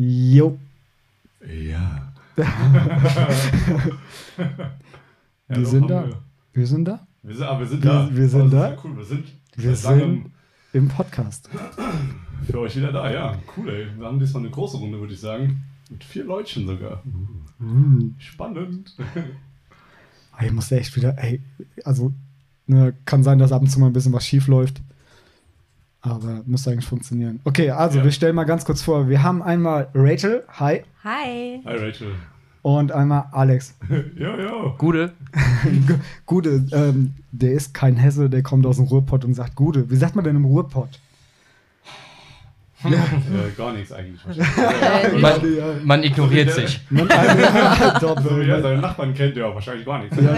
Jo. Ja. Wir doch, sind da. Wir. Wir sind da. Wir sind, ah, wir sind Wir- da. wir sind Oh, da. ja Cool, wir sind, Wir sind im Podcast. für euch wieder da. Ja, cool, ey. Wir haben diesmal eine große Runde, würde ich sagen. Mit vier Leutchen sogar. Spannend. Ah, Ich muss echt wieder, ey, also ne, kann sein, dass ab und zu mal ein bisschen was schief läuft. Aber müsste eigentlich funktionieren. Okay, also Ja. wir stellen mal ganz kurz vor. Wir haben einmal Rachel, hi, Hi. Hi, Rachel. und einmal Alex. Ja, ja. Gude. Gude, ähm, der ist kein Hesse, der kommt aus dem Ruhrpott und sagt Gude. Wie sagt man denn im Ruhrpott? Äh, gar nichts eigentlich. Man, Ja. man ignoriert So sich. Man, ja, So wie er äh, seinen Nachbarn kennt, ja, wahrscheinlich gar nichts. ja.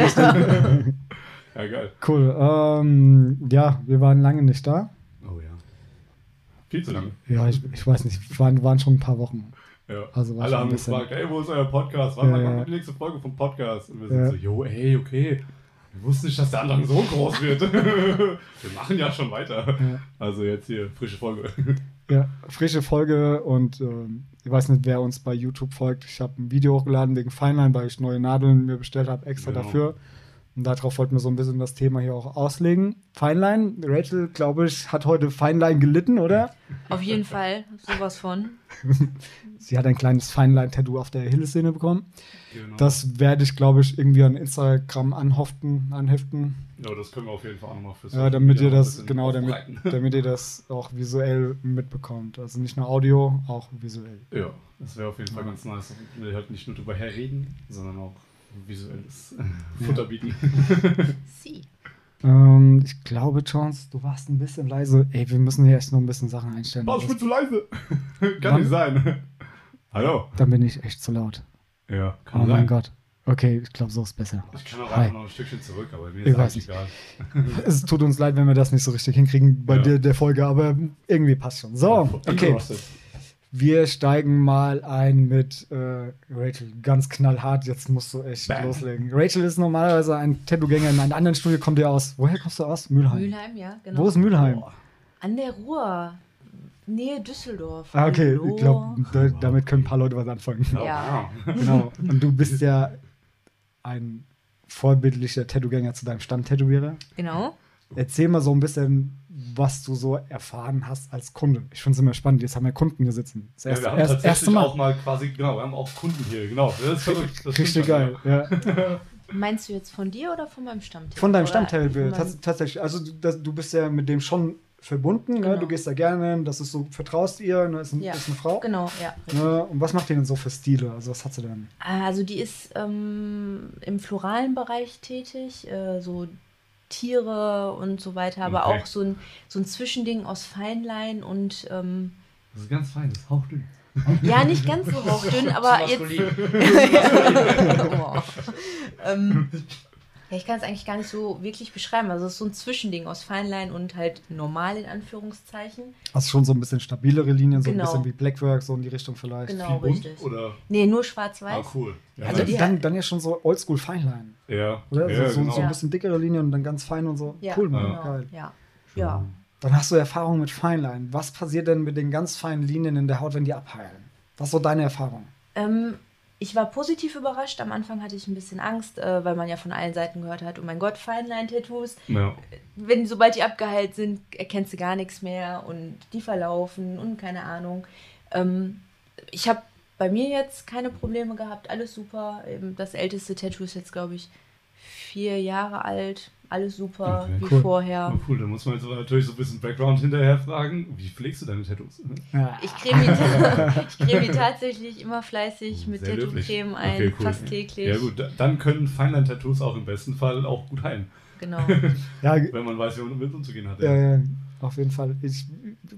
Ja, geil. cool. Ähm, ja, wir waren lange nicht da. Viel zu lange. Ja, ich, ich weiß nicht, waren, waren schon ein paar Wochen. Ja. Also Alle haben bisschen- gefragt, ey, wo ist euer Podcast? Wann Ja, kommt die nächste Folge vom Podcast? Und wir sind so, jo, ey, okay. Wir wussten nicht, dass der Andrang so groß wird. wir machen ja schon weiter. Also jetzt hier, frische Folge. Ja, frische Folge und ähm, ich weiß nicht, wer uns bei YouTube folgt. Ich habe ein Video hochgeladen wegen Feinlein, weil ich neue Nadeln mir bestellt habe, extra Genau. dafür. Und darauf wollten wir so ein bisschen das Thema hier auch auslegen. Feinlein, Rachel, glaube ich, hat heute Feinlein gelitten, oder? Auf jeden Fall. Sowas von. Sie hat ein kleines Feinlein-Tattoo auf der Hilleszene bekommen. Genau. Das werde ich, glaube ich, irgendwie an Instagram anheften. anheften. ja, das können wir auf jeden Fall auch nochmal fürs Ja, damit Video ihr das, genau, damit, damit ihr das auch visuell mitbekommt. Also nicht nur Audio, auch visuell. Ja, das wäre auf jeden Fall ganz nice. Wir halt nicht nur drüber herreden, sondern auch visuelles Futter bieten. Sie. Ähm, ich glaube, Chance, du warst ein bisschen leise. Ey, wir müssen hier echt noch ein bisschen Sachen einstellen. Oh, ich bin Das- zu leise. Kann Wann? nicht sein. Hallo. Dann bin ich echt zu laut. Ja, kann Oh sein. mein Gott. Okay, ich glaube, so ist besser. Ich kann auch Hi. einfach noch ein Stückchen zurück, aber mir Ich ist weiß eigentlich egal. Es tut uns leid, wenn wir das nicht so richtig hinkriegen bei Ja. der, der Folge, aber irgendwie passt schon. So, okay. Gerostet. Wir steigen mal ein mit äh, Rachel. Ganz knallhart, jetzt musst du echt Bam. loslegen. Rachel ist normalerweise ein Tattoo-Gänger. In einem anderen Studio kommt ihr aus. Woher kommst du aus? Mülheim. Mülheim, ja, genau. Wo ist Mülheim? An der Ruhr. Nähe Düsseldorf. Ah, okay, Hallo. ich glaube, da, damit können ein paar Leute was anfangen. Ja. wow. Genau. Und du bist ja ein vorbildlicher Tattoo-Gänger zu deinem Stammtätowierer. Genau. Erzähl mal so ein bisschen, was du so erfahren hast als Kunde. Ich finde es immer spannend. Jetzt haben wir Kunden hier sitzen. Das Ja, erste, wir haben erst, tatsächlich erste Mal. auch mal quasi, genau, wir haben auch Kunden hier, genau. Das ist verrückt. Das Richtig geil. schon, Ja. Meinst du jetzt von dir oder von meinem Stammtisch? Von deinem Tats tatsächlich. Also du, das, du bist ja mit dem schon verbunden. Ne? Genau. Du gehst da gerne hin. Das ist so, vertraust ihr. Ne? Ist, ein, Ja. ist eine Frau. Genau, ja. Ne? Und was macht ihr denn so für Stile? Also was hat sie denn? Also die ist ähm, im floralen Bereich tätig, äh, so Tiere und so weiter, aber Okay. auch so ein, so ein Zwischending aus Feinlein und ähm, Das ist ganz fein, das ist hauchdünn. ja, nicht ganz so hauchdünn, aber jetzt. oh. ähm, ja, ich kann es eigentlich gar nicht so wirklich beschreiben. Also es ist so ein Zwischending aus Feinlein und halt normal in Anführungszeichen. Hast schon so ein bisschen stabilere Linien, so Genau. ein bisschen wie Blackwork, so in die Richtung vielleicht. Genau, Viel bunt, richtig. Oder? Nee, nur schwarz-weiß. Ah, cool. Ja, Also Also die- dann, dann ja schon so Oldschool Feinlein. ja, Oder? ja, so, so, genau. so ein Ja. bisschen dickere Linien und dann ganz fein und so. Ja, cool, Mann. genau. Geil. Ja. ja. Dann hast du Erfahrung mit Feinlein. Was passiert denn mit den ganz feinen Linien in der Haut, wenn die abheilen? Was ist so deine Erfahrung? Ähm, ich war positiv überrascht. Am Anfang hatte ich ein bisschen Angst, äh, weil man ja von allen Seiten gehört hat, oh mein Gott, Feinlein-Tattoos. Ja. Wenn, sobald die abgeheilt sind, erkennst du gar nichts mehr und die verlaufen und keine Ahnung. Ähm, ich habe bei mir jetzt keine Probleme gehabt, alles super. Eben das älteste Tattoo ist jetzt, glaube ich, vier Jahre alt. Alles super, Okay, wie cool. vorher. Oh, cool, da muss man jetzt natürlich so ein bisschen Background hinterher fragen. Wie pflegst du deine Tattoos? Ja. Ich creme die, ich creme die tatsächlich immer fleißig mit. Tattoo-Creme ein, Okay, cool. fast täglich. Ja gut, da- dann können Feinlein-Tattoos auch im besten Fall auch gut heilen, Genau. Ja, wenn man weiß, wie man damit umzugehen hat. ja, ja, auf jeden Fall. Ich,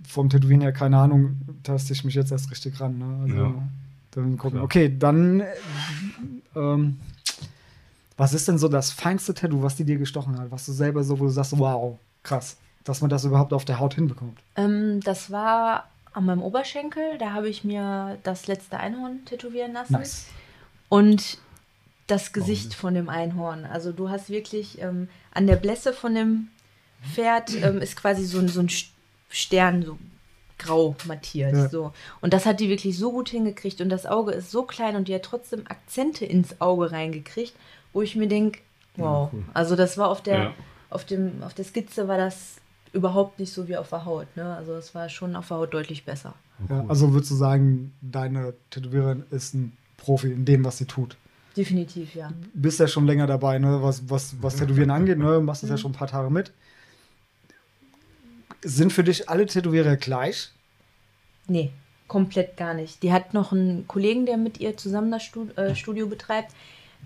vom Tätowieren her, keine Ahnung, taste ich mich jetzt erst richtig ran. Ne? Also, Ja. Dann gucken. Klar. Okay, dann. äh, Ähm, was ist denn so das feinste Tattoo, was die dir gestochen hat? Was du selber so, wo du sagst, wow, krass, dass man das überhaupt auf der Haut hinbekommt? ähm, das war an meinem Oberschenkel. Da habe ich mir das letzte Einhorn tätowieren lassen. Nice. Und das Gesicht von dem Einhorn. Also du hast wirklich ähm, an der Blässe von dem Pferd ähm, ist quasi so ein, so ein St- Stern, so grau mattiert. Ja. So. Und das hat die wirklich so gut hingekriegt. Und das Auge ist so klein und die hat trotzdem Akzente ins Auge reingekriegt, wo ich mir denke, wow. cool. Also das war auf der, Ja. auf dem, auf der Skizze war das überhaupt nicht so wie auf der Haut. Ne? Also es war schon auf der Haut deutlich besser. Ja, also würdest du sagen, deine Tätowiererin ist ein Profi in dem, was sie tut. Definitiv, ja. Bist ja schon länger dabei, ne? was, was, was Tätowieren angeht, ne? machst das ja schon ein paar Tage mit. Sind für dich alle Tätowierer gleich? Nee, komplett gar nicht. Die hat noch einen Kollegen, der mit ihr zusammen das Stud äh, Studio betreibt.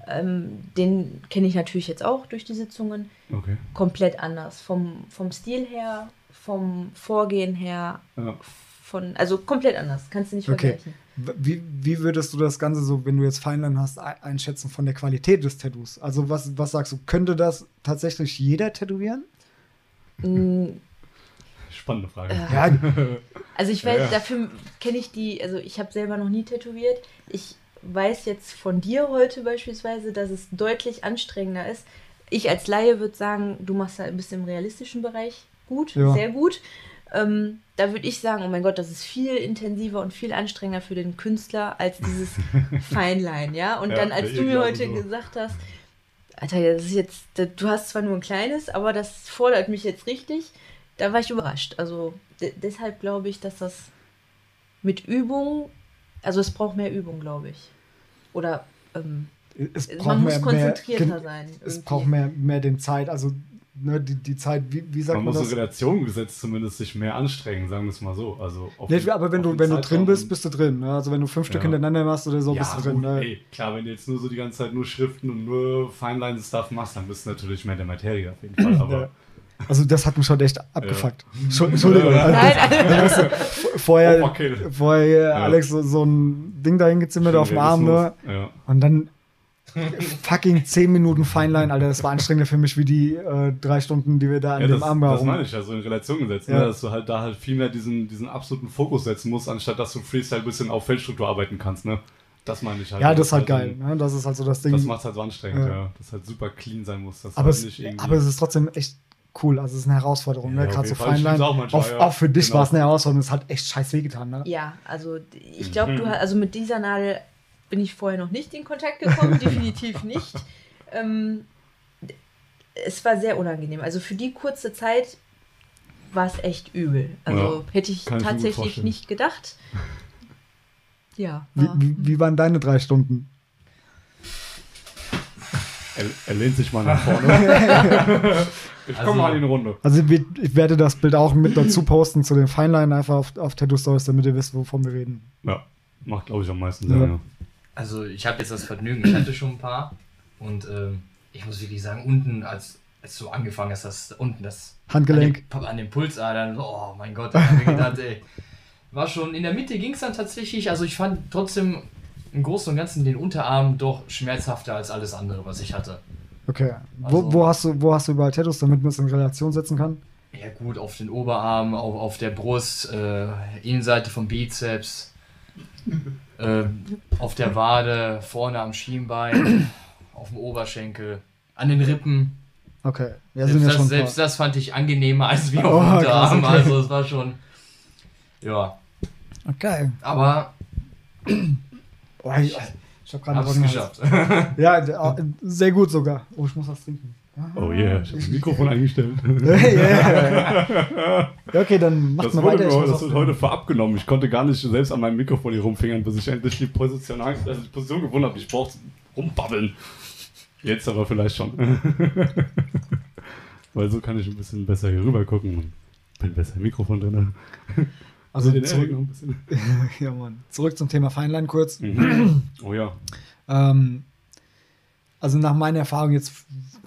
Ähm, den kenne ich natürlich jetzt auch durch die Sitzungen. Okay. Komplett anders. Vom, vom Stil her, vom Vorgehen her, Ja. von, also komplett anders. Kannst du nicht Okay. vergleichen. Wie, wie würdest du das Ganze so, wenn du jetzt Feinlein hast, ei- einschätzen von der Qualität des Tattoos? Also was, was sagst du, könnte das tatsächlich jeder tätowieren? Mm, Spannende Frage. Ja, Also ich weiß, Ja. dafür kenne ich die, also ich habe selber noch nie tätowiert. Ich weiß jetzt von dir heute beispielsweise, dass es deutlich anstrengender ist. Ich als Laie würde sagen, du machst da ein bisschen im realistischen Bereich gut, Ja. sehr gut. Ähm, da würde ich sagen, oh mein Gott, das ist viel intensiver und viel anstrengender für den Künstler als dieses Feinlein, ja. Und Ja, dann, als du mir heute so. gesagt hast, Alter, das ist jetzt, du hast zwar nur ein kleines, aber das fordert mich jetzt richtig. Da war ich überrascht. Also de deshalb glaube ich, dass das mit Übung, also es braucht mehr Übung, glaube ich. Oder ähm, es braucht man muss mehr, konzentrierter mehr, sein. Es irgendwie. braucht mehr, mehr den Zeit, also ne, die, die Zeit, wie, wie sagt Man man, muss das? in Relation gesetzt zumindest sich mehr anstrengen, sagen wir es mal so. Also auf Nee, den- aber wenn auf du, wenn du drin bist, bist du drin. Ne? Also wenn du fünf Stück Ja. hintereinander machst oder so, ja, bist du drin. gut, Ne? ey, klar, wenn du jetzt nur so die ganze Zeit nur Schriften und nur Feinline-Stuff machst, dann bist du natürlich mehr der Materie auf jeden Fall. Aber Ja. Also das hat mich schon echt abgefuckt. Entschu- Entschuldigung. Ja. Also, Nein, du, v- vorher, Overkill. vorher hier Alex so, so ein Ding dahin gezimmert auf dem Arm, ne? Ja. Und dann fucking 10 Minuten Feinline, Alter, das war anstrengender für mich wie die äh, drei Stunden, die wir da an Ja, dem das, Arm das haben. meine ich, also in Relation gesetzt, Ja. ne, dass du halt da halt viel mehr diesen, diesen absoluten Fokus setzen musst, anstatt dass du Freestyle ein bisschen auf Feldstruktur arbeiten kannst, ne? Das meine ich halt. Ja, das ist halt so geil. ein- Ne? Das ist halt so das Ding. Das macht halt so anstrengend, Ja. ja. Das halt super clean sein muss. Das aber, halt es, nicht irgendwie. aber es ist trotzdem echt cool. Also es ist eine Herausforderung, Ja, ne? Gerade so find's auch manchmal, Auch, ja. auch für dich Genau. war es eine Herausforderung. Es hat echt scheiß wehgetan, ne? Ja, also ich glaube, du hast, also mit dieser Nadel bin ich vorher noch nicht in Kontakt gekommen, definitiv nicht. Ähm, es war sehr unangenehm. Also für die kurze Zeit war es echt übel. Also Ja, hätte ich tatsächlich nicht gedacht. Ja. Wie, wie, wie waren deine drei Stunden? Er, er lehnt sich mal nach vorne. ich Also- komme mal in die Runde. Also ich werde das Bild auch mit dazu posten zu den Feinline einfach auf, auf Tattoo Stories, damit ihr wisst, wovon wir reden. Ja, macht glaube ich am meisten. Sinn. Ja. Also ich habe jetzt das Vergnügen, ich hatte schon ein paar und ähm, ich muss wirklich sagen, unten, als, als du angefangen hast, das unten das Handgelenk. an den, an den Pulsadern, oh mein Gott, da hab ich mir gedacht, ey, war schon in der Mitte ging es dann tatsächlich, also ich fand trotzdem im Großen und Ganzen den Unterarm doch schmerzhafter als alles andere, was ich hatte. Okay. Wo, Also- wo, hast du, wo hast du überall Tattoos, damit man es in Relation setzen kann? Ja gut, auf den Oberarm, auf, auf der Brust, äh, Innenseite vom Bizeps, äh, auf der Wade, vorne am Schienbein, auf dem Oberschenkel, an den Rippen. Okay. Ja, sind selbst, ja das, selbst das fand ich angenehmer als wie auf Oh, dem krass, Unterarm. okay. Also es war schon. Ja. Okay. Aber Oh, ich ich habe gerade hab's Rücken- geschafft. Ja, äh, sehr gut sogar. Oh, ich muss was trinken. Oh yeah, ich habe das Mikrofon eingestellt. Yeah. ja, okay, dann macht Das mal weiter. mir, das was wird heute vorab genommen. Ich konnte gar nicht selbst an meinem Mikrofon hier rumfingern, bis ich endlich die Position, also die Position gefunden habe. Ich brauchte rumbabbeln. Jetzt aber vielleicht schon. Weil so kann ich ein bisschen besser hier rüber gucken und bin besser im Mikrofon drin. Also Den zurück, ja, Mann. zurück zum Thema Feinlein kurz. Mhm. Oh ja. Ähm, also nach meiner Erfahrung jetzt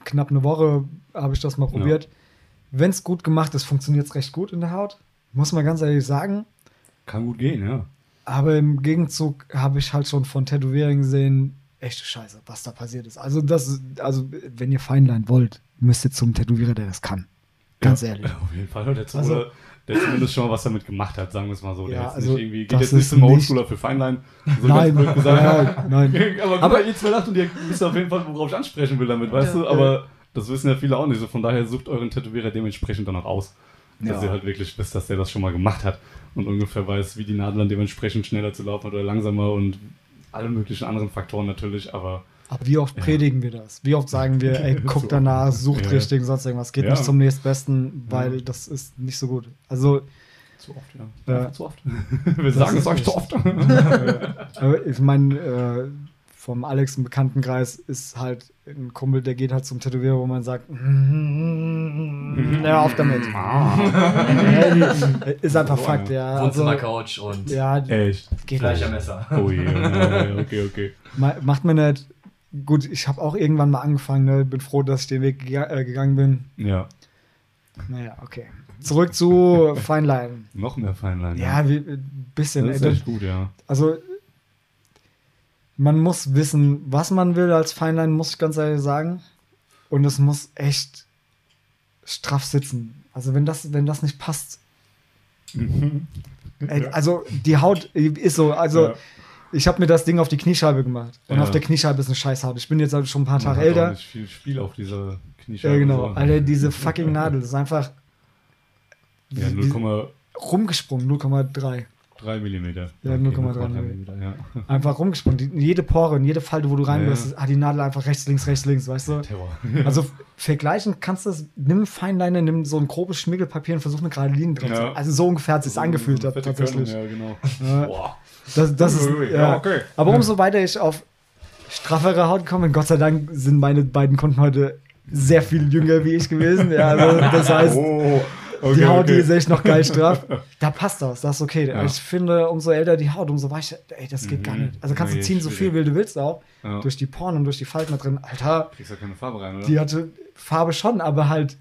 knapp eine Woche habe ich das mal probiert. Wenn es gut gemacht ist, funktioniert es recht gut in der Haut. Muss man ganz ehrlich sagen. Kann gut gehen, ja. Aber im Gegenzug habe ich halt schon von Tätowierungen gesehen, echte Scheiße, was da passiert ist. Also das, also wenn ihr Feinlein wollt, müsst ihr zum Tätowierer, der das kann. Ganz ja. ehrlich. Ja, auf jeden Fall. Der, Also- also, der zumindest schon mal was damit gemacht hat, sagen wir es mal so. Der Ja, jetzt also, nicht irgendwie, geht jetzt nicht zum Oldschooler für Feinlein. So Nein, gesagt. ja, nein. aber guck Aber- mal, ihr zwei lacht und ihr wisst auf jeden Fall, worauf ich ansprechen will damit, weißt Ja. du? Aber das wissen ja viele auch nicht. So, von daher sucht euren Tätowierer dementsprechend dann auch aus. Dass Ja. ihr halt wirklich wisst, dass der das schon mal gemacht hat. und ungefähr weiß, wie die Nadel dann dementsprechend schneller zu laufen hat oder langsamer und alle möglichen anderen Faktoren natürlich, aber Aber wie oft Ja. predigen wir das? Wie oft sagen wir, ey, guck So danach, sucht Ja. richtig, sonst irgendwas. Geht Ja. nicht zum nächstbesten, weil Ja. das ist nicht so gut. Also, zu oft, ja. Ja. Einfach zu oft. Wir sagen es euch zu oft. ich meine, äh, vom Alex im Bekanntenkreis ist halt ein Kumpel, der geht halt zum Tätowierer, wo man sagt, hör auf damit. Ja, die- ist einfach So, Fakt, ja. Also, Wohnzimmercouch und ja, Echt? geht. Fleischermesser. Oh je, ja, okay, okay. Ma- Macht mir nicht. Gut, ich habe auch irgendwann mal angefangen, ne? bin froh, dass ich den Weg gega äh, gegangen bin. Ja, Naja, okay. Zurück zu Feinlein. noch mehr Feinlein. Ja, wie, ein bisschen. das ist ey, echt gut, ja. Also, man muss wissen, was man will als Feinlein, muss ich ganz ehrlich sagen. Und es muss echt straff sitzen. Also, wenn das, wenn das nicht passt. Ey, also, die Haut ist so. Also, Ja. Ich habe mir das Ding auf die Kniescheibe gemacht. Und Ja. auf der Kniescheibe ist eine Scheißhaut. Ich bin jetzt halt schon ein paar Tage älter. nicht viel Spiel auf dieser Kniescheibe. Ja, genau. Alter, diese fucking Nadel, das ist einfach Ja, wie- 0,3 rumgesprungen, 0,3. Millimeter. Ja, 0,3 Millimeter, ja. Einfach rumgesprungen. Jede Pore, in jede Falte, wo du rein Ja, bist, hat die Nadel einfach rechts, links, rechts, links, weißt du? Terror. Also vergleichen kannst du es, nimm Feinleiner, nimm so ein grobes Schmiergelpapier und versuch eine gerade Linie drin zu Ja. Also so ungefähr hat es sich angefühlt fette tatsächlich. Körnung, Ja, genau. Boah. Das, das ist, ja. ja, okay. Aber umso weiter ich auf straffere Haut komme, Gott sei Dank sind meine beiden Kunden heute sehr viel jünger wie ich gewesen. Ja, also das heißt, Oh, okay, die Haut, die okay. ist echt noch geil straff. Da passt das, das ist okay. Ja. Ich finde, umso älter die Haut, umso weicher, ey, das geht Mhm. gar nicht. Also kannst du Nee, ziehen, so viel wie du willst auch. Ja. Durch die Poren und durch die Falten da drin. Alter, Kriegst ja keine Farbe rein, oder? die hatte Farbe schon, aber halt,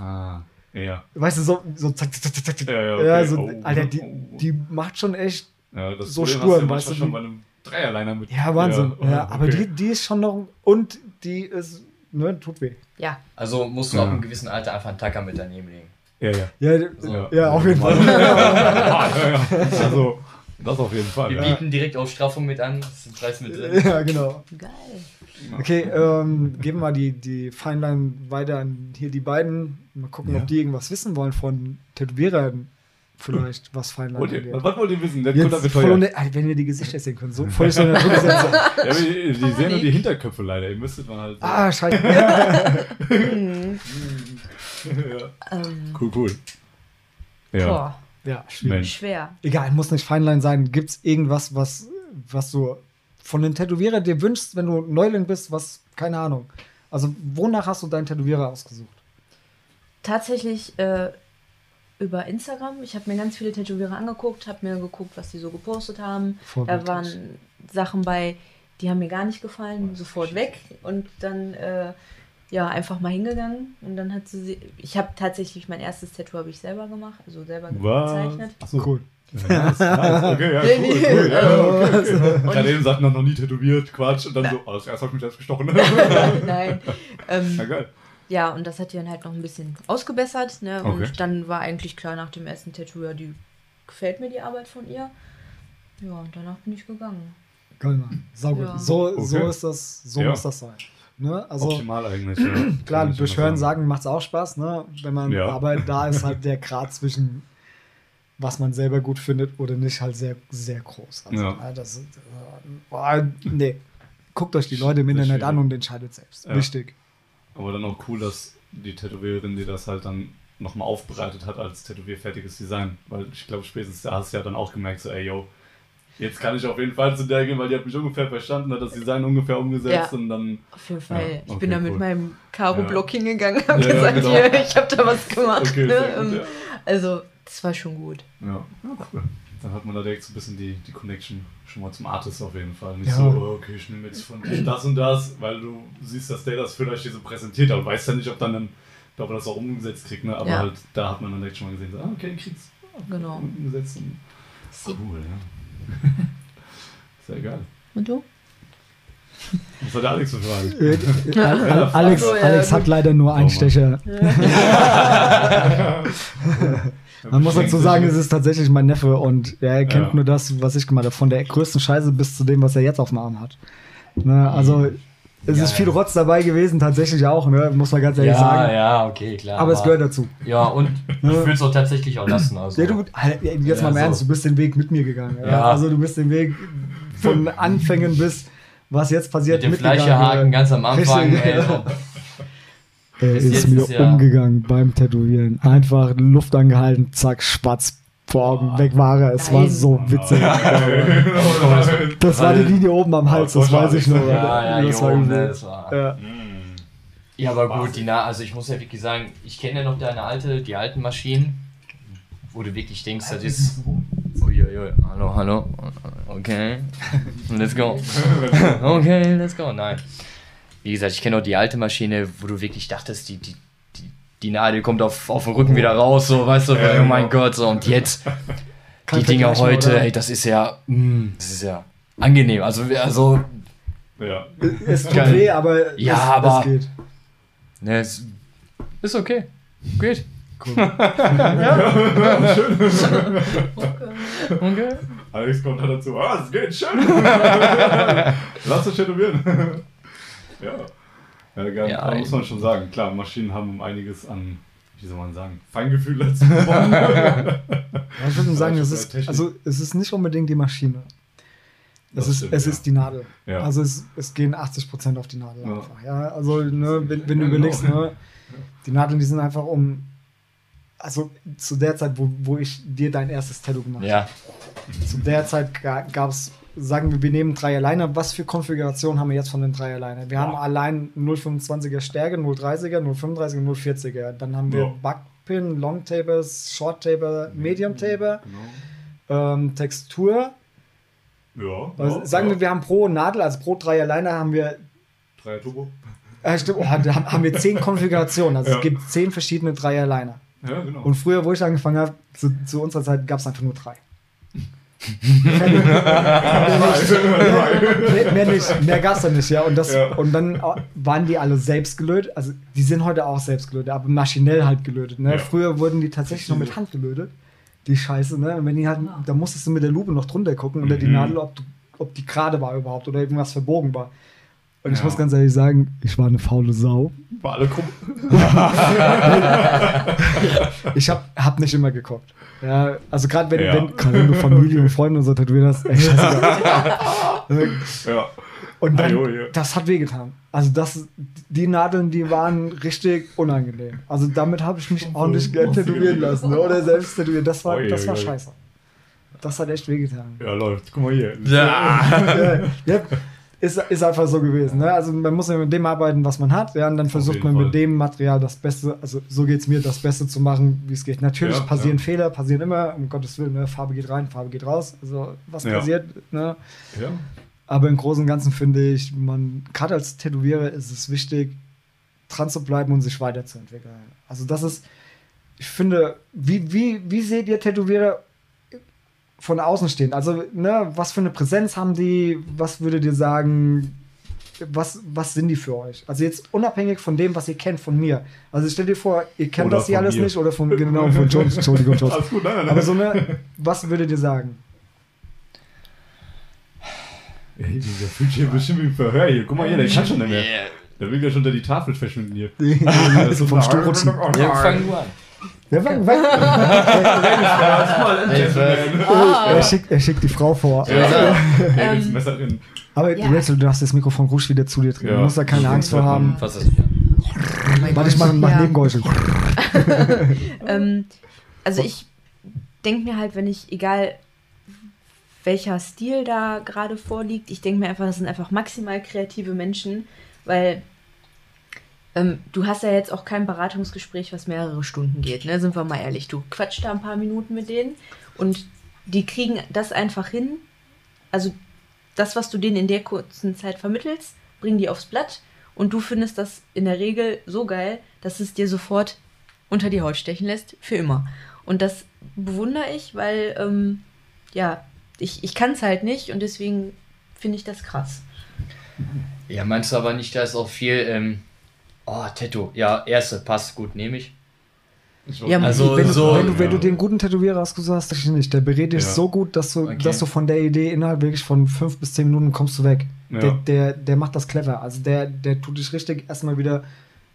Ah, ja. weißt du, so, so zack, zack, zack, zack. Ja, ja, okay. ja so, Oh. Alter, die, Oh. die macht schon echt, ja das so Spuren, du weißt du, schon bei einem Dreierliner mit. ja, Wahnsinn. Ja, Ja, aber okay. die, die ist schon noch, und die ist, ne, tut weh. Ja, Also musst du Ja. ab einem gewissen Alter einfach einen Tacker mit daneben legen. Ja, ja. Ja, So. ja, auf jeden Fall. ja, ja, ja. Also, das auf jeden Fall. Wir Ja. bieten direkt auf Straffung mit an. Das sind Preis mit drin. ja, genau. geil. Okay, ähm, geben wir die, die Feinlein weiter an hier die beiden. Mal gucken, Ja. ob die irgendwas wissen wollen von Tätowierern. Vielleicht, was Feinlein ihr, angeht. was wollt ihr wissen? Der Jetzt voll ohne, Alter, wenn ihr die Gesichter sehen könnt, so voll so Rücksetzung. Ja, die, die sehen nur die Hinterköpfe leider. Ihr müsstet mal halt. Ah, scheiße. ja. Ähm, Cool, cool. Ja. Boah, Ja, schwierig. Schwer. Egal, muss nicht Feinlein sein. Gibt es irgendwas, was, was du von den Tätowierer dir wünschst, wenn du Neuling bist, was, keine Ahnung. Also, wonach hast du deinen Tätowierer ausgesucht? Tatsächlich äh, über Instagram. Ich habe mir ganz viele Tätowierer angeguckt, habe mir geguckt, was die so gepostet haben. Da waren Sachen bei, die haben mir gar nicht gefallen, sofort weg. Und dann äh, ja einfach mal hingegangen. Und dann hat sie, ich habe tatsächlich mein erstes Tattoo habe ich selber gemacht, also selber Was? gezeichnet. Achso. Cool. Ja, nice, nice. Okay, ja, cool, cool. Ja, okay, okay. Und- Gerade eben sagten noch, nie tätowiert, Quatsch. Und dann so, oh, das erste habe ich mich selbst gestochen. Nein. Ähm, ja, geil. Ja, und das hat die dann halt noch ein bisschen ausgebessert. Ne? Okay. Und dann war eigentlich klar nach dem ersten Tattoo, ja, die gefällt mir die Arbeit von ihr. Ja, und danach bin ich gegangen. Geil, Mann. Saugut. Ja. So, so Okay. ist das, so Ja. muss das sein. Ne? Also, Optimal eigentlich. Ja. klar, durch Hören sagen macht es auch Spaß, ne? Wenn man, Ja. aber da ist halt der Grad zwischen was man selber gut findet oder nicht halt sehr, sehr groß. Also, Ja. das, ist, äh, nee. Guckt euch die Leute im Internet an und entscheidet selbst. Ja. Wichtig. Aber dann auch cool, dass die Tätowiererin dir das halt dann nochmal aufbereitet hat als tätowierfertiges Design. Weil ich glaube, spätestens da hast du ja dann auch gemerkt, so, ey, yo, jetzt kann ich auf jeden Fall zu der gehen, weil die hat mich ungefähr verstanden, hat das Design ungefähr umgesetzt Ja. und dann. Auf jeden Fall. Ja, ich okay, bin da mit cool. meinem Karo-Block hingegangen, Ja, ja, gesagt, genau. hier, ich habe da was gemacht. Okay, ne? gut, ja. Also, das war schon gut. Ja, ja cool. Dann hat man da direkt so ein bisschen die, die Connection schon mal zum Artist auf jeden Fall. Nicht Ja. so, oh, okay, ich nehme jetzt von dir das und das, weil du siehst, dass der das vielleicht dir so präsentiert, aber weißt ja nicht, ob dann, dann ob er das auch umgesetzt kriegt, ne? Aber Ja. halt, da hat man dann direkt schon mal gesehen, so, ah, okay, den kriegt's Genau. umgesetzt. Und cool, ja. Sehr geil. Und du? Was hat Alex für Fragen? Äh, Al- Alex, ja, Alex hat leider nur einen Mann. Stecher. Man muss dazu sagen, es ist tatsächlich mein Neffe und er kennt Ja. nur das, was ich gemacht habe. Von der größten Scheiße bis zu dem, was er jetzt auf dem Arm hat. Ne, also, Es Ja, ist viel ja. Rotz dabei gewesen, tatsächlich auch, ne? muss man ganz ehrlich Ja, sagen. ja, okay, klar. Aber es gehört dazu. Ja, und ich würde es auch tatsächlich auch lassen. Also. Ja, du, halt, jetzt Ja, mal im so. Ernst, du bist den Weg mit mir gegangen. Ja? Ja. Also du bist den Weg von Anfängen bis was jetzt passiert Mit dem. Fleischerhaken ganz am Anfang. Richtig, Ey, ja. so. Er ist mir ist ja- umgegangen beim Tätowieren. Einfach Luft angehalten, zack, Spatz vor Augen, weg war er. Es war Nein. so witzig. Das war die Linie oben am Hals, das weiß ich noch. Ja, ja, das war ne, übel. das war. Ja. Ja, aber gut, die Na also ich muss ja wirklich sagen, ich kenne ja noch deine alte, die alten Maschinen, wo du wirklich denkst, das ist. Uiuiui, hallo, hallo. Okay. Let's go. Okay, let's go. Nein. Wie gesagt, ich kenne auch die alte Maschine, wo du wirklich dachtest, die, die, die, Nadel kommt auf, auf dem Rücken wieder raus, so, weißt du, Ja, oh mein genau. Gott, so, und jetzt, die Dinger heute, oder? ey, das ist ja, mm, das ist ja angenehm. Also, also Ja. Es tut weh, aber Ja, es, aber- es geht. ne, es ist okay. Geht. Okay. Alex kommt da dazu. Ah, es geht schön. Lass uns tätowieren. ja. Ja, geil. Ja, da muss man schon sagen. Klar, Maschinen haben um einiges an, wie soll man sagen, Feingefühl dazu ich würde sagen, es ist ist, Technik. also, es ist nicht unbedingt die Maschine. Es, Das ist, stimmt, es ja. ist die Nadel. Ja. Also es, es gehen 80% auf die Nadel Ja. einfach. Ja, also ne, wenn, wenn du genau. überlegst, ne, die Nadeln, die sind einfach um. Also zu der Zeit, wo, wo ich dir dein erstes Tattoo gemacht habe. Ja. Zu der Zeit gab es, sagen wir, wir nehmen drei Liner. Was für Konfiguration haben wir jetzt von den drei Liner? Wir haben allein 0,25er Stärke, 0,30er, 0,35er, 0,40er. Dann haben wir Ja. Backpin, Long Tapers, Short Taper, Medium Taper, Genau. ähm, Textur. Ja. Also ja, sagen ja. wir, wir haben pro Nadel, also pro Dreier Liner haben wir, Dreier Turbo. äh, stimmt, oh, da haben wir zehn Konfigurationen. Also Ja. es gibt zehn verschiedene Dreier Liner. Ja, genau. Und früher, wo ich angefangen habe, zu, zu unserer Zeit gab es einfach nur drei. Mehr, mehr nicht, mehr gab es da nicht, ja. Und, das, Ja. und dann waren die alle selbst gelötet. Also die sind heute auch selbst gelötet, aber maschinell halt gelötet. Ne? Ja. Früher wurden die tatsächlich noch mit Hand gelötet. Die Scheiße, ne? Und wenn die halt, da musstest du mit der Lupe noch drunter gucken unter die Mhm. Nadel, ob, du, ob die gerade war überhaupt oder irgendwas verbogen war. Und ich Ja. muss ganz ehrlich sagen, ich war eine faule Sau. War alle krumm. Ich hab, hab nicht immer geguckt. Ja, also gerade wenn, Ja. wenn, wenn du Familie und Freunde und so tätowiert hast, ey, scheißegal. Ja. Und dann, Ah, jo, jo. das hat wehgetan. Also das, die Nadeln, die waren richtig unangenehm. Also damit habe ich mich auch nicht gern tätowieren lassen. Oder selbst tätowieren. Das war, Ui, das war scheiße. Das hat echt wehgetan. Ja, läuft. Guck mal hier. ja, ja, ist, ist einfach so gewesen. Ne? Also man muss ja mit dem arbeiten, was man hat. Ja, und dann versucht man mit Fall. dem Material das Beste, also so geht es mir, das Beste zu machen, wie es geht. Natürlich Ja, passieren ja. Fehler, passieren immer, um Gottes Willen, ne? Farbe geht rein, Farbe geht raus. Also was Ja. passiert, ne? Aber im Großen und Ganzen finde ich, man, gerade als Tätowierer ist es wichtig, dran zu bleiben und sich weiterzuentwickeln. Also das ist, ich finde, wie, wie, wie seht ihr Tätowierer von außen stehen? Also, ne, was für eine Präsenz haben die? Was würdet ihr sagen? Was, was sind die für euch? Also jetzt unabhängig von dem, was ihr kennt von mir. Also stell dir vor, ihr kennt Oder das hier alles mir. nicht oder von genau von Jones, Entschuldigung, Jones. Alles gut, nein, nein, nein. Aber so eine, was würdet ihr sagen? Ey, dieser fühlt sich hier bestimmt wie ein Verhör hier. Guck mal hier, der kann schon nicht mehr. Der will ja schon unter die Tafel verschwinden hier. so vom rutschen. Ja, fang du an. Ja, fang, fang. Er, schickt, er schickt die Frau vor. Ja, hey, Messer drin? Aber Ja. Rachel, du hast das Mikrofon ruhig wieder zu dir drin. Ja. Du musst da keine Angst vor haben. Was ist Warte, ich mache mach Ja. Nebengeräusche. Ähm, also ich denke mir halt, wenn ich, egal welcher Stil da gerade vorliegt, ich denke mir einfach, das sind einfach maximal kreative Menschen, weil ähm, du hast ja jetzt auch kein Beratungsgespräch, was mehrere Stunden geht, ne? Sind wir mal ehrlich. Du quatscht da ein paar Minuten mit denen und die kriegen das einfach hin. Also das, was du denen in der kurzen Zeit vermittelst, bringen die aufs Blatt und du findest das in der Regel so geil, dass es dir sofort unter die Haut stechen lässt, für immer. Und das bewundere ich, weil, ähm, ja, ich, ich kann es halt nicht und deswegen finde ich das krass. Ja, meinst du aber nicht, da ist auch viel, ähm, oh, Tattoo. Ja, erste, passt, gut, nehme ich. Ja, Also, wenn, du, so, wenn, du, wenn ja. du den guten Tätowierer ausgesucht hast, dich nicht. Der berät dich Ja. so gut, dass du, Okay. dass du von der Idee innerhalb wirklich von fünf bis zehn Minuten kommst du weg. Ja. Der, der, der macht das clever. Also der, der tut dich richtig erstmal wieder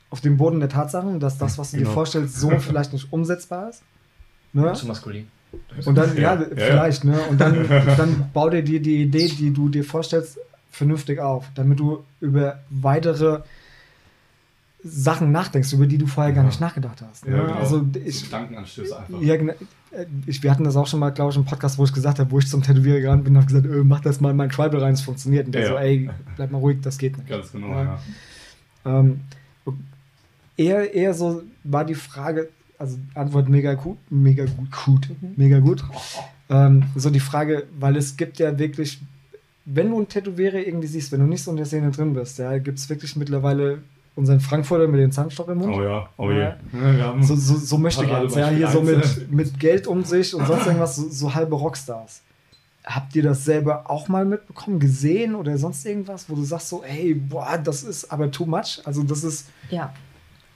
auf den Boden der Tatsachen, dass das, was du dir Genau. vorstellst, so vielleicht nicht umsetzbar ist. Ne? Zu maskulin. Und dann, ja, Ja, ja, vielleicht, ne? Und dann, dann bau dir die, die Idee, die du dir vorstellst, vernünftig auf, damit du über weitere Sachen nachdenkst, über die du vorher gar Ja. nicht nachgedacht hast. Ne? Ja, genau. Also so ich, Gedankenanstöße einfach. ja, äh, ich, wir hatten das auch schon mal, glaube ich, im Podcast, wo ich gesagt habe, wo ich zum Tätowierer gerannt bin und habe gesagt, äh, mach das mal in mein Tribal rein, es funktioniert. Und der Ja. so, ey, bleib mal ruhig, das geht nicht. Ganz genau, Ja. ja. Ähm, eher, eher so war die Frage, also Antwort mega gut, mega gut, gut mega gut. Ähm, so die Frage, weil es gibt ja wirklich, wenn du ein Tätowierer irgendwie siehst, wenn du nicht so in der Szene drin bist, ja, gibt es wirklich mittlerweile unseren Frankfurter mit dem Zahnstocher im Mund. Oh ja, oh je. Ja. So, so, so möchte ich jetzt, ja, hier so mit, mit Geld um sich und sonst irgendwas, so, so halbe Rockstars. Habt ihr das selber auch mal mitbekommen, gesehen oder sonst irgendwas, wo du sagst so, ey, boah, das ist aber too much? Also das ist, Ja.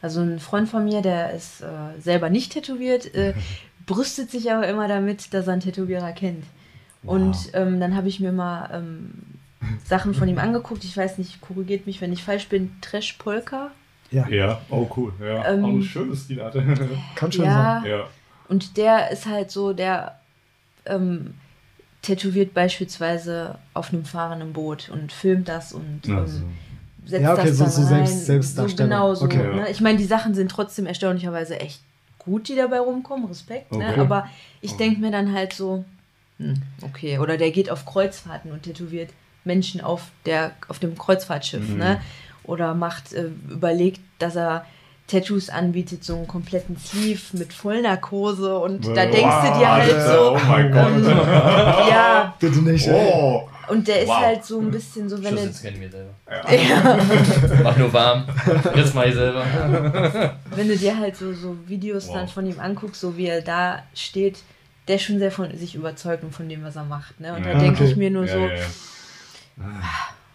Also ein Freund von mir, der ist äh, selber nicht tätowiert, äh, brüstet sich aber immer damit, dass er einen Tätowierer kennt. Und ähm, dann habe ich mir mal ähm, Sachen von ihm angeguckt. Ich weiß nicht, korrigiert mich, wenn ich falsch bin. Trash Polka. ja, Ja, oh cool. Ja, Ähm, auch ein schönes Stilart. kann schon sein. Ja, ja. und der ist halt so, der ähm, tätowiert beispielsweise auf einem fahrenden Boot und filmt das und ähm, Also, setzt Ja, okay, das so- dann so rein. Selbst- Selbstdarstellung. So, genau so. Okay. Ja. Ne? Ich meine, die Sachen sind trotzdem erstaunlicherweise echt gut, die dabei rumkommen. Respekt. Ne? Okay. Aber ich Oh. denke mir dann halt so, hm, okay. Oder der geht auf Kreuzfahrten und tätowiert Menschen auf, der, auf dem Kreuzfahrtschiff. Mhm. Ne? Oder macht, äh, überlegt, dass er Tattoos anbietet, so einen kompletten Sleeve mit Vollnarkose und da Wow, denkst du dir halt Alter, so, Oh mein Gott. ähm, ja, Bitte nicht. Oh. und der ist Wow. halt so ein bisschen so, wenn er jetzt kennen wir selber. ja, Mach nur warm. Jetzt mach ich selber. wenn du dir halt so, so Videos Wow. dann von ihm anguckst, so wie er da steht, der ist schon sehr von sich überzeugt und von dem, was er macht. Ne? Und Ja, da denke okay. ich mir nur Ja, so, ja, ja.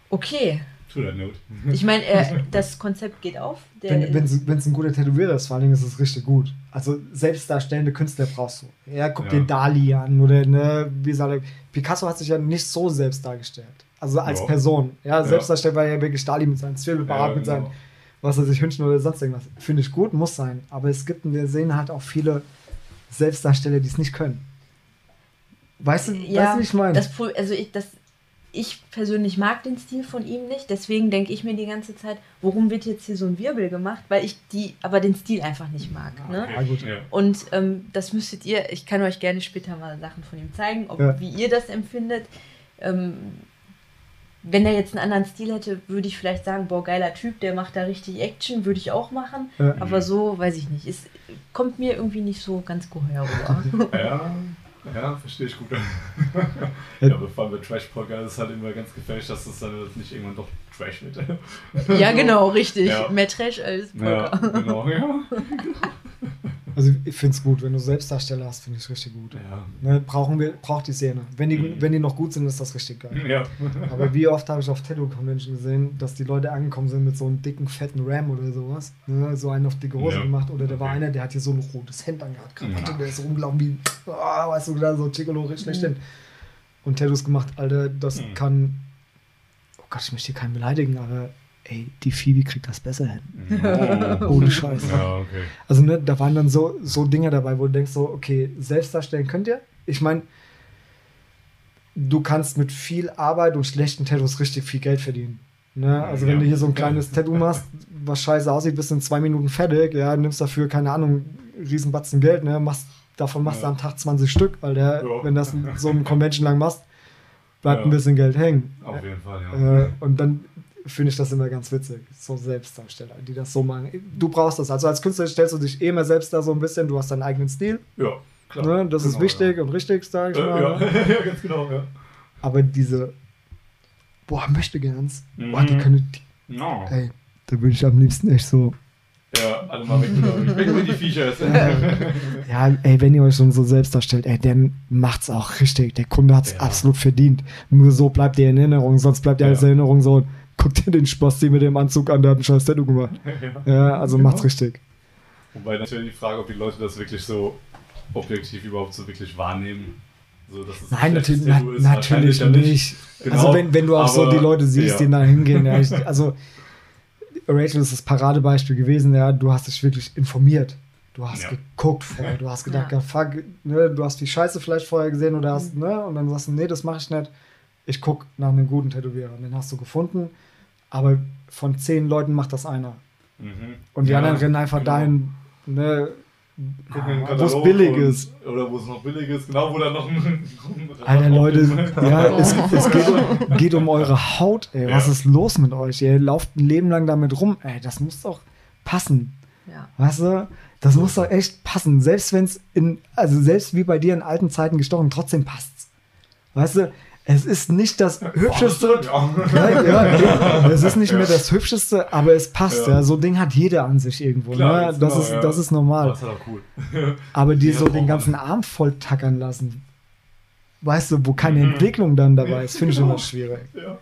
Okay. To that note. Ich meine, er- das Konzept geht auf. Der, Wenn es ein guter Tätowierer ist, vor allen Dingen ist es richtig gut. Also selbstdarstellende Künstler brauchst du. Ja, guck Ja. dir Dali an oder ne, wie gesagt, Picasso hat sich ja nicht so selbst dargestellt. Also als Ja. Person. Ja, Ja. selbstdarstellt war ja wirklich Dali mit seinem Zwirbelbart, Ja, mit seinem, genau. was er sich wünschen oder sonst irgendwas. Finde ich gut, muss sein. Aber es gibt in der Szene halt auch viele Selbstdarsteller, die es nicht können. Weißt du, ja, weißt du, wie ich meine? das, also ich, das, ich persönlich mag den Stil von ihm nicht, deswegen denke ich mir die ganze Zeit, warum wird jetzt hier so ein Wirbel gemacht, weil ich die, aber den Stil einfach nicht mag. Ne? Ah, gut. Ja. Und ähm, das müsstet ihr, ich kann euch gerne später mal Sachen von ihm zeigen, ob, Ja. wie ihr das empfindet. Ähm, wenn er jetzt einen anderen Stil hätte, würde ich vielleicht sagen, boah, geiler Typ, der macht da richtig Action, würde ich auch machen. Ja. Aber so, weiß ich nicht, es kommt mir irgendwie nicht so ganz geheuer rüber. Ja, ja, verstehe ich gut. Ja. ja, aber vor allem bei Trash Poker ist es halt immer ganz gefährlich, dass es dann nicht irgendwann doch Trash wird. ja, genau, richtig. Ja. Mehr Trash als Ja, Poker. genau, ja. Also ich finde es gut, wenn du Selbstdarsteller hast, finde ich es richtig gut. Ja, Ne, brauchen wir, braucht die Szene. Wenn die, Mhm. wenn die noch gut sind, ist das richtig geil. ja. Aber wie oft habe ich auf Tattoo Convention gesehen, dass die Leute angekommen sind mit so einem dicken, fetten Ram oder sowas. Ne? So einen auf dicke Hose Ja. gemacht. Oder da war Okay. einer, der hat hier so ein rotes Hemd angehabt, Krawatte, Ja. der ist rumgelaufen wie, oh, weißt du, da so Chicolo schlechthin. Und Tattoos gemacht, Alter, das Mhm. kann, oh Gott, ich möchte hier keinen beleidigen, aber ey, die Phoebe kriegt das besser hin. Oh. Ohne Scheiß. Ja, okay. Also, ne, da waren dann so, so Dinge dabei, wo du denkst, so, okay, selbst darstellen könnt ihr. Ich meine, du kannst mit viel Arbeit und schlechten Tattoos richtig viel Geld verdienen. Ne? Also, wenn Ja. du hier so ein kleines Tattoo machst, was scheiße aussieht, bist in zwei Minuten fertig, ja, nimmst dafür, keine Ahnung, Riesenbatzen Geld, ne, machst, davon machst Ja. du am Tag 20 Stück, weil der, Ja. wenn das so ein Convention lang machst, bleibt Ja. ein bisschen Geld hängen. Auf jeden Fall, ja. Äh, und dann finde ich das immer ganz witzig, so Selbstdarsteller, die das so machen. Du brauchst das. Also als Künstler stellst du dich eh immer selbst da so ein bisschen, du hast deinen eigenen Stil. Ja, klar. Ne? Das ist Genau, wichtig Ja. und richtig, sag ich Äh, mal. ja. ne? ja, ganz genau, ja. Aber diese, boah, möchte gerns, boah, die Mhm. können, die, No. ey, da würde ich am liebsten echt so, Ja, alle mal weg mit. Weg mit die Viecher. ja, ey, wenn ihr euch schon so selbst darstellt, ey, dann macht's auch richtig. Der Kunde hat's Ja. absolut verdient. Nur so bleibt ihr in Erinnerung, sonst bleibt ihr Ja. als Erinnerung so, guck dir den Spasti mit dem Anzug an, der hat ein scheiß Tattoo gemacht. Ja, also Genau. macht's richtig. Wobei natürlich die Frage, ob die Leute das wirklich so objektiv überhaupt so wirklich wahrnehmen. So, dass es Nein, ein natürlich, na, natürlich ja nicht. Genau, also wenn, wenn du auch so aber- die Leute siehst, ja. die da hingehen, ja, ich, also Rachel ist das Paradebeispiel gewesen, ja, du hast dich wirklich informiert. Du hast Ja. geguckt vorher, du hast gedacht, Ja. ja. fuck, ne, du hast die Scheiße vielleicht vorher gesehen oder hast, ne, und dann sagst du, nee, das mache ich nicht. Ich guck nach einem guten Tätowierer. Und den hast du gefunden, aber von zehn Leuten macht das einer. Mhm. Und die Ja, anderen rennen einfach genau. dahin, ne, wo es billig und- ist. Oder wo es noch billig ist, genau, wo da noch ein. Alter Leute, ja, es, es geht, um, geht um eure Haut, ey. Was Ja. ist los mit euch? Ihr lauft ein Leben lang damit rum, ey. Das muss doch passen. Ja. Weißt du? Das muss doch echt passen. Selbst wenn es in, also selbst wie bei dir in alten Zeiten gestochen, trotzdem passt's. Weißt du? Es ist nicht das hübscheste. Ja. Ja, ja, ja. Es ist nicht mehr das hübscheste, aber es passt. Ja. Ja. So ein Ding hat jeder an sich irgendwo. Klar, ne? das, genau, ist, ja. das ist normal. Das ist halt auch cool. Aber die Ja, so den man. ganzen Arm voll tackern lassen, weißt du, wo keine Mhm. Entwicklung dann dabei ist, finde ich Genau. immer schwierig. Ja.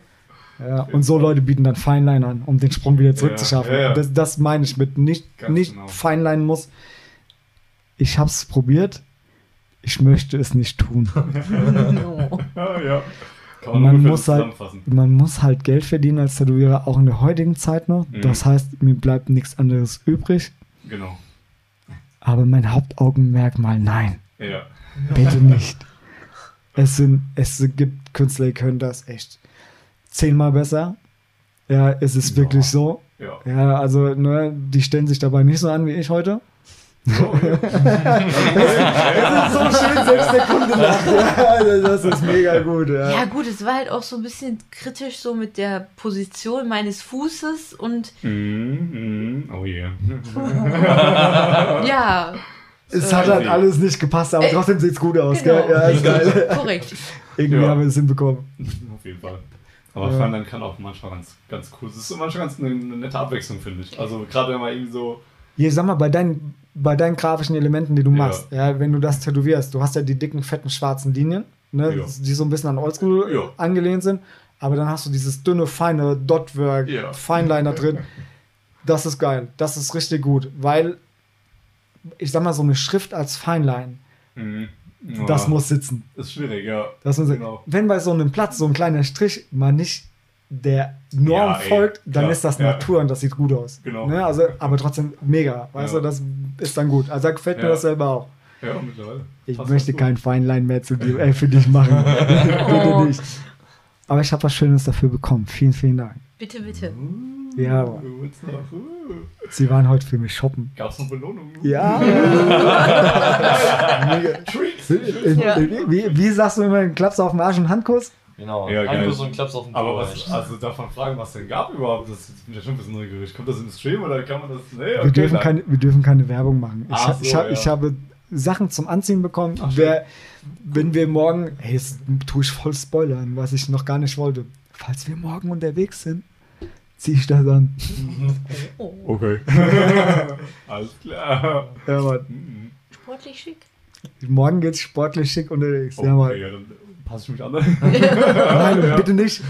Ja, und so Leute bieten dann Feinline an, um den Sprung wieder zurückzuschaffen. Ja, ja, ja. Das, das meine ich mit nicht, Ganz nicht genau. Feinline muss. Ich habe es probiert, ich möchte es nicht tun. No. Ja, ja. Man, man muss halt-. Man muss halt Geld verdienen als Tätowierer, auch in der heutigen Zeit noch. Mhm. Das heißt, mir bleibt nichts anderes übrig. Genau. Aber mein Hauptaugenmerkmal, nein. Ja. Bitte nicht. Es, sind, es gibt Künstler, die können das echt zehnmal besser. Ja, es ist Ja. wirklich so. Ja. Ja, also, ne, die stellen sich dabei nicht so an wie ich heute. So, ja. Es ist so schön, selbst der Kunde lacht. Ja, also das ist mega gut. Ja. Ja, gut, es war halt auch so ein bisschen kritisch so mit der Position meines Fußes und Mhm, mhm. Oh je. ja. Es äh, hat halt alles nicht gepasst, aber Äh, trotzdem sieht es gut aus. Genau. Gell? Ja, ist geil. Korrekt. Irgendwie Ja. haben wir es hinbekommen. Auf jeden Fall. Aber Ja. Fandern kann auch manchmal ganz, ganz cool. Es ist manchmal ganz eine, eine nette Abwechslung, finde ich. Also gerade wenn man irgendwie so. Hier, sag mal, bei deinen, bei deinen grafischen Elementen, die du Ja. machst, ja, wenn du das tätowierst, du hast ja die dicken, fetten, schwarzen Linien, ne, Ja. die so ein bisschen an Oldschool Ja. angelehnt sind, aber dann hast du dieses dünne, feine Dotwork, Ja. Fineliner drin. Das ist geil. Das ist richtig gut, weil ich sag mal, so eine Schrift als Feinline, Mhm. das Ja. muss sitzen. Ist schwierig, ja. Das muss Genau. Wenn bei so einem Platz so ein kleiner Strich mal nicht der Norm Ja, ey, folgt, dann klar, ist das ja. Natur und das sieht gut aus. Genau. Ne? Also, aber trotzdem mega. Weißt Ja. du, das ist dann gut. Also da gefällt mir Ja. das selber auch. Ja, mittlerweile. Ich Passt möchte kein Feinline mehr zu dir, äh, für dich machen. Bitte nicht. Aber ich habe was Schönes dafür bekommen. Vielen, vielen Dank. Bitte, bitte. Ja, Uh. Sie waren heute für mich shoppen. Gab's noch Belohnungen? Ja. Treats. Ja. wie, wie sagst du immer, einen Klaps auf den Arsch und Handkuss? Genau. Ja, so ein Klaps auf den Aber Po, was, echt. also darf man fragen, was denn gab überhaupt? Das bin ich ja schon ein bisschen neugierig. Kommt das im Stream oder kann man das? Nee, wir, dürfen dann- keine, wir dürfen keine Werbung machen. Ich, so, ich, ja. ich habe Sachen zum Anziehen bekommen. Ach, Wer, wenn wir morgen, hey, jetzt tue ich voll spoilern, was ich noch gar nicht wollte. Falls wir morgen unterwegs sind, ziehe ich das an. Okay. Alles klar. Ja, Mann. Mhm. sportlich schick. Morgen geht's sportlich schick unterwegs. Okay, Ja, Mann. ja, dann passe ich mich an. Nein, Ja. bitte nicht.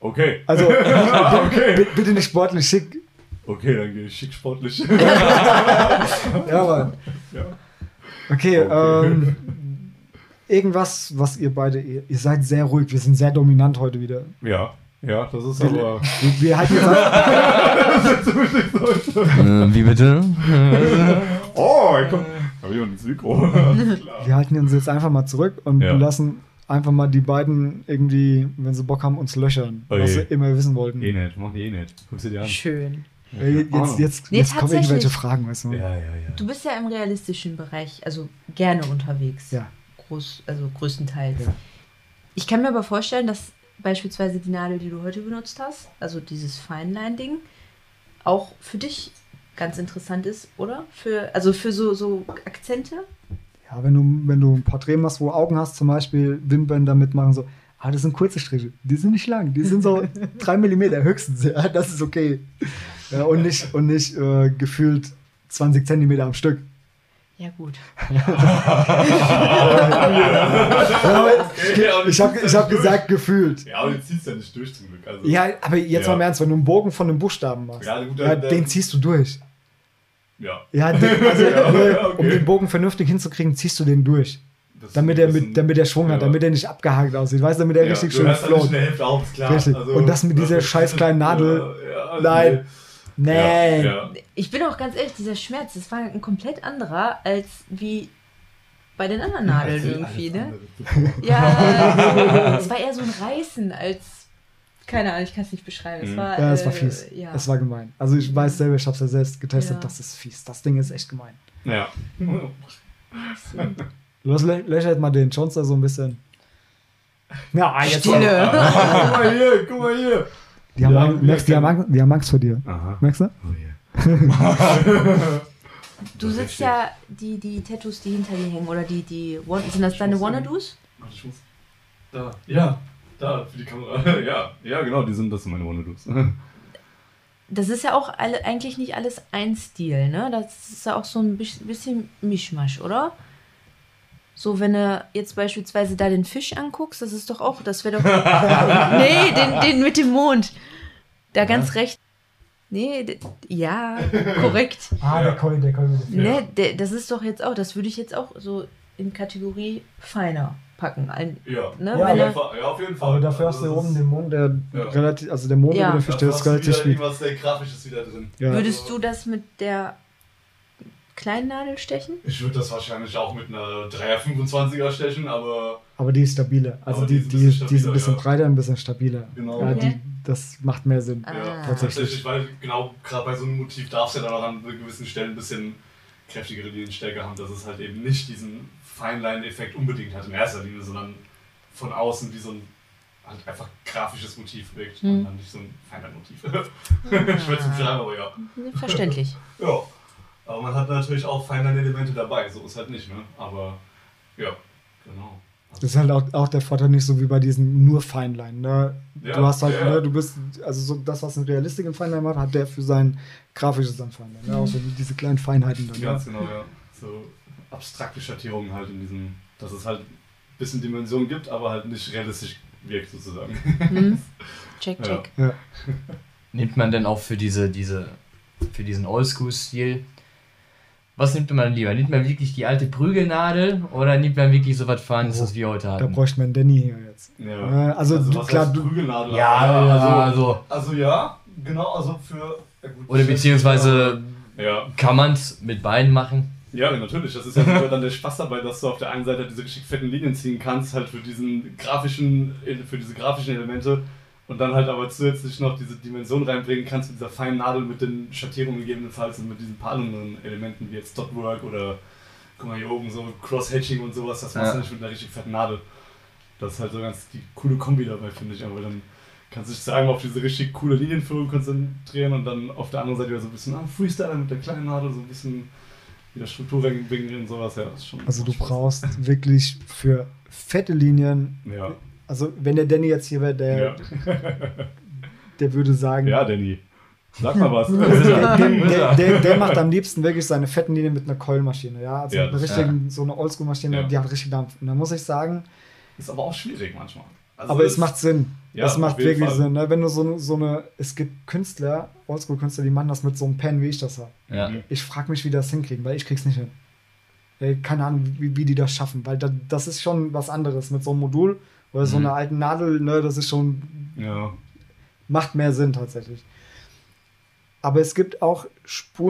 Okay. Also, okay. bi- bitte nicht sportlich schick. Okay, dann gehe ich schick sportlich. Ja, Mann. ja. Okay, Okay. ähm, irgendwas, was ihr beide, ihr, ihr seid sehr ruhig, wir sind sehr dominant heute wieder. ja, ja, das ist Wir, aber. wir, wir, halten jetzt einfach, Äh, wie bitte? Oh, ich komm. Hab ich ins Mikro. Klar. wir halten uns jetzt einfach mal zurück und Ja. lassen einfach mal die beiden irgendwie, wenn sie Bock haben, uns löchern, Oh was sie immer wissen wollten. Eh nicht, mach die eh nicht. Guck sie dir an. Schön. Äh, Jetzt, jetzt, jetzt, Nee, jetzt kommen irgendwelche Fragen, weißt du? Ja, ja, ja. Du bist ja im realistischen Bereich, also gerne unterwegs. Ja. Groß, also größtenteils. Ja. Ich kann mir aber vorstellen, dass beispielsweise die Nadel, die du heute benutzt hast, also dieses Feinline-Ding, auch für dich ganz interessant ist, oder? Für, also für so, so Akzente? Ja, wenn du, wenn du ein Porträt machst, wo Augen hast, zum Beispiel Wimpern damit machen, so, ah, das sind kurze Striche, die sind nicht lang, die sind so 3 mm höchstens, ja, das ist okay. Ja, und nicht, und nicht äh, gefühlt 20 Zentimeter am Stück. Ja, gut. Ja, ich habe ich hab gesagt, gefühlt. Ja, aber du ziehst ja nicht durch zum Glück. Also, Ja, aber jetzt Ja. mal im Ernst, wenn du einen Bogen von einem Buchstaben machst, Ja, gut, ja, dann- den ziehst du durch. Ja. Ja, den, also, Ja, ne, ja, okay. um den Bogen vernünftig hinzukriegen, ziehst du den durch. Das damit er mit, damit er Schwung hat, ja. damit er nicht abgehakt aussieht. Weißt du, damit er Ja, richtig du schön hörst halt float. Hälfte auf, klar. Richtig. Und das mit dieser scheiß kleinen Nadel. Ja, ja, Nein. Nee. Ja, ja. Ich bin auch ganz ehrlich, dieser Schmerz, das war ein komplett anderer als wie bei den anderen Nadeln Erzähl irgendwie, ne? Ja, es war eher so ein Reißen als. Keine Ahnung, ich kann es nicht beschreiben. Es Mhm. war, Ja, es war äh, fies. Ja. Es war gemein. Also ich weiß selber, ich habe es ja selbst getestet, Ja. das ist fies. Das Ding ist echt gemein. Ja. Los, lö- löchert mal den da so ein bisschen. Ja, jetzt. Stille. guck mal hier, guck mal hier. Die haben, Ja, Angst, merkst, die, haben Angst, die haben Angst vor dir. Aha. Merkst du? Oh yeah. Du sitzt ja die, die Tattoos, die hinter dir hängen, oder die, die sind das deine Wannadoos? Warte, ich muss. Da. Ja, da, für die Kamera. Ja, ja, genau, die sind, das sind meine Wannadoos. Das ist ja auch alle, eigentlich nicht alles ein Stil, ne? Das ist ja auch so ein bis- bisschen Mischmasch, oder? So, wenn du jetzt beispielsweise da den Fisch anguckst, das ist doch auch, das wäre doch. nee, den, den mit dem Mond. Da ganz recht. Nee, ja, korrekt. Ah, der Coin, der Coin mit dem Ja. Ne, der, das ist doch jetzt auch, das würde ich jetzt auch so in Kategorie feiner packen. Ein, ja. ne, Ja, wenn auf er, jeden Fall, ja, auf jeden Fall. Aber dafür hast Also du das oben ist- den Mond, der Ja. relativ, also der Mond Ja. dafür ist hast du relativ wieder viel. irgendwas sehr Grafisches wieder drin. Ja. würdest du das mit der kleinen Nadel stechen? Ich würde das wahrscheinlich auch mit einer 3er 25er stechen, aber Aber die ist stabiler. Also Aber die, die ist ein die, bisschen die ist ein stabiler, bisschen ja. breiter, ein bisschen stabiler. Genau. Ja, Okay. die, das macht mehr Sinn. Ah. ja, tatsächlich. tatsächlich, weil genau gerade bei so einem Motiv darf es ja dann auch an gewissen Stellen ein bisschen kräftigere Linienstärke haben, dass es halt eben nicht diesen Feinline-Effekt unbedingt hat in erster Linie, sondern von außen wie so ein halt einfach grafisches Motiv wirkt Hm. und dann nicht so ein Feinline-Motiv. ich würde es beschreiben, aber ja. Verständlich. Ja. Aber man hat natürlich auch Feinline-Elemente dabei, so ist halt nicht, ne? Aber ja, genau. Das ist halt auch, auch der Vorteil nicht so wie bei diesen nur Feinline. Ne? Ja, du hast halt, ja, ja. ne, du bist, also so das, was ein Realistik im Feinline macht, hat der für sein grafisches dann Feinline. Ne? Auch so diese kleinen Feinheiten dann. Ganz Ne? genau, ja. So abstrakte Schattierungen halt in diesem, dass es halt ein bisschen Dimension gibt, aber halt nicht realistisch wirkt sozusagen. Hm? Check, Ja. check. Ja. Nimmt man denn auch für diese, diese, für diesen Oldschool-Stil, was nimmt man lieber? Nimmt man wirklich die alte Prügelnadel oder nimmt man wirklich so was Fahrendes, was wir heute Da hatten? bräuchte man Danny hier jetzt. Ja. Äh, also, du, was klar, du, Prügelnadel? Ja, also, also, also ja, genau, also für. Ja gut, oder beziehungsweise Ja. kann man es mit beiden machen? Ja, natürlich. Das ist ja sogar dann der Spaß dabei, dass du auf der einen Seite diese richtig fetten Linien ziehen kannst, halt für diesen grafischen, für diese grafischen Elemente und dann halt aber zusätzlich noch diese Dimension reinbringen kannst mit dieser feinen Nadel mit den Schattierungen gegebenenfalls und mit diesen paar anderen Elementen wie jetzt Dotwork oder guck mal hier oben so Cross-Hatching und sowas, das machst Ja. du nicht mit einer richtig fetten Nadel. Das ist halt so ganz die coole Kombi dabei, finde ich, aber dann kannst du dich so einmal auf diese richtig coole Linienführung konzentrieren und dann auf der anderen Seite wieder so ein bisschen ah, Freestyler mit der kleinen Nadel, so ein bisschen wieder Struktur reinbringen und sowas, ja, ist schon. also du Spaß. brauchst wirklich für fette Linien, Ja, also wenn der Danny jetzt hier wäre, der, ja. der würde sagen, ja, Danny. Sag mal was. der, der, der, der, macht am liebsten wirklich seine fetten Linien mit einer Keulmaschine, ja, also Ja, das- richtigen, so eine Oldschool-Maschine, Ja. die hat richtig Dampf. Und da muss ich sagen, ist aber auch schwierig manchmal. Also aber es macht Sinn. Ja, auf macht wirklich Fall. Sinn, ne? wenn du so, eine- so eine, es gibt Künstler, Oldschool-Künstler, die machen das mit so einem Pen, wie ich das habe. Ja. Mhm. Ich frage mich, wie die das hinkriegen, weil ich krieg's nicht hin. Ey, keine Ahnung, wie, wie die das schaffen, weil da, das ist schon was anderes mit so einem Modul oder so Mhm. einer alten Nadel, ne, das ist schon, Ja. macht mehr Sinn tatsächlich. Aber es gibt auch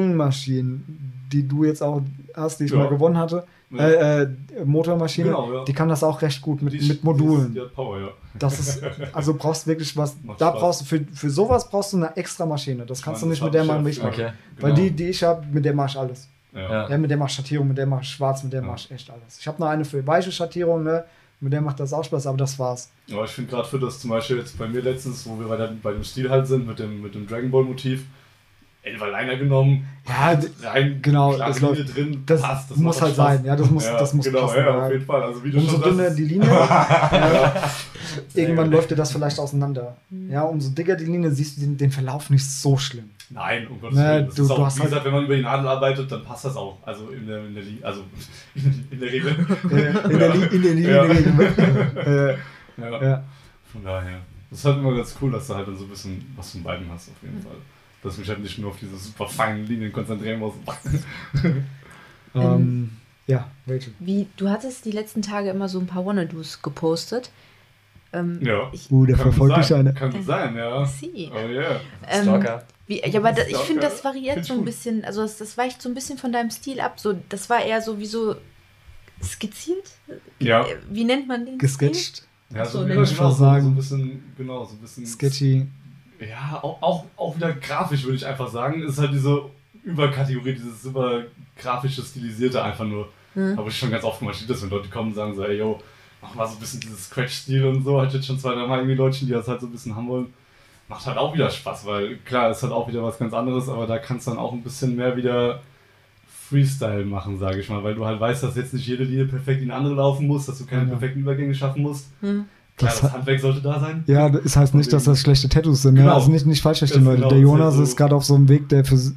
Spulenmaschinen, die du jetzt auch hast, die ich Ja. mal gewonnen hatte. Ja. Äh, äh, Motormaschine, Genau, ja. die kann das auch recht gut mit, Die- mit Modulen. Die, die hat Power, ja. Das ist, also brauchst wirklich was, Macht da Spaß. brauchst du, für, für sowas brauchst du eine extra Maschine. Das kannst du meine, nicht das mit der machen, wie ich ich ja mache. Okay. Weil Genau. die, die ich habe, mit der mach ich alles. Ja. Ja. Ja, mit der mach ich Schattierung, mit der mach ich schwarz, mit der Ja. mach ich echt alles. Ich habe noch eine für weiche Schattierung, ne? Mit der macht das auch Spaß, aber das war's. Aber ich finde gerade für das zum Beispiel jetzt bei mir letztens, wo wir bei, der, bei dem Stil halt sind, mit dem, mit dem Dragon Ball Motiv, Elfer Liner genommen, Ja, rein, genau, klare das Linie läuft- drin, das passt. muss macht halt Spaß. sein. Ja, das muss, Ja, das muss genau, passen. ja, auf jeden Fall. Also wie du Umso schon dünner die Linie, ja, irgendwann läuft dir das vielleicht auseinander. Ja, umso dicker die Linie, siehst du den, den Verlauf nicht so schlimm. Nein, um Gottes Ne, Willen. Das du- ist du auch, hast wie halt- gesagt, wenn man über die Nadel arbeitet, dann passt das auch. Also in der, in der, Li- also in der Regel. In, der Li in der Linie. Ja. Ja. ja. Von daher. Das ist halt immer ganz cool, dass du halt dann so ein bisschen was von beiden hast, auf jeden Fall. Dass ich mich halt nicht nur auf diese super feinen Linien konzentrieren muss. Ähm, Ja, Rachel. Wie, du hattest die letzten Tage immer so ein paar Wannadoos gepostet. Ähm, Ja. Ich, Uh, der Kann verfolgt sein. eine. Kann sein, ja. Sie. Oh yeah. Ähm, Stalker. Wie, ja, aber da, ich finde, das variiert ich so ein gut. bisschen, also das, das weicht so ein bisschen von deinem Stil ab. So, das war eher so wie so skizziert? Ja. Äh, Wie nennt man den? Gesketcht, Ja, so so, genau, man so, schon so sagen. ein bisschen, genau, so ein bisschen. sketchy. Ja, auch, auch, auch wieder grafisch, würde ich einfach sagen. Ist halt diese Überkategorie, dieses super grafische, stilisierte einfach nur. Hm. Habe ich schon ganz oft gemacht, das, wenn Leute kommen und sagen so, ey, yo, mach mal so ein bisschen dieses Scratch-Stil und so. Ich jetzt schon zwei, drei Mal irgendwie Leute, die das halt so ein bisschen haben wollen. Macht halt auch wieder Spaß, weil klar, ist halt auch wieder was ganz anderes, aber da kannst du dann auch ein bisschen mehr wieder Freestyle machen, sage ich mal, weil du halt weißt, dass jetzt nicht jede Linie perfekt in eine andere laufen muss, dass du keine Ja. perfekten Übergänge schaffen musst. Hm. Das das, Handwerk sollte da sein. Ja, das heißt nicht, dass das schlechte Tattoos sind. Genau. Ne? Also nicht, nicht falsch verstehen, Das Leute. genau, der ist Jonas halt so- ist gerade auf so einem Weg, der vers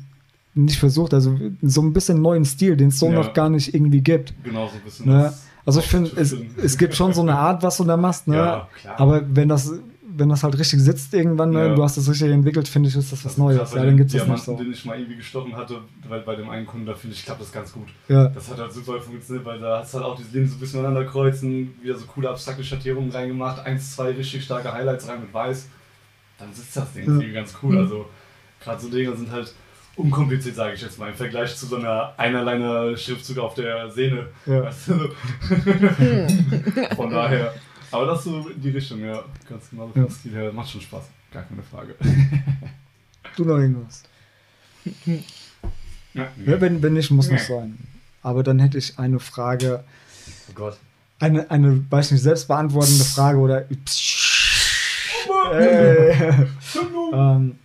nicht versucht, also so ein bisschen neuen Stil, den es so Ja. noch gar nicht irgendwie gibt. Genau, so ein bisschen. Ne? Also ich finde, es, es gibt schon so eine Art, was du da machst, ne? Ja, klar. aber wenn das, wenn das halt richtig sitzt irgendwann, ne? Ja. du hast das richtig entwickelt, finde ich, ist das was Also Neues. gerade bei Ja, den dann gibt es das nicht so. den ich mal irgendwie gestochen hatte, weil bei dem einen Kunden, da finde ich, klappt das ganz gut. Ja. Das hat halt super funktioniert, weil da hast du halt auch diese Linien so ein bisschen aneinander kreuzen, wieder so coole abstrakte Schattierungen reingemacht, eins, zwei richtig starke Highlights rein mit weiß. Dann sitzt das Ding Ja. irgendwie ganz cool. Also gerade so Dinge sind halt unkompliziert, sage ich jetzt mal, im Vergleich zu so einer einerleiner Schriftzug auf der Sehne. Ja. Weißt du? Von daher. Aber das so in die Richtung, ja. Ganz genau vom Ja. Stil her. Macht schon Spaß. Gar keine Frage. Du noch irgendwas. Ja, Ja, wenn, wenn nicht, muss noch sein. Aber dann hätte ich eine Frage, Oh Gott. eine, eine, weiß nicht, selbst beantwortende Frage oder. Äh, ähm,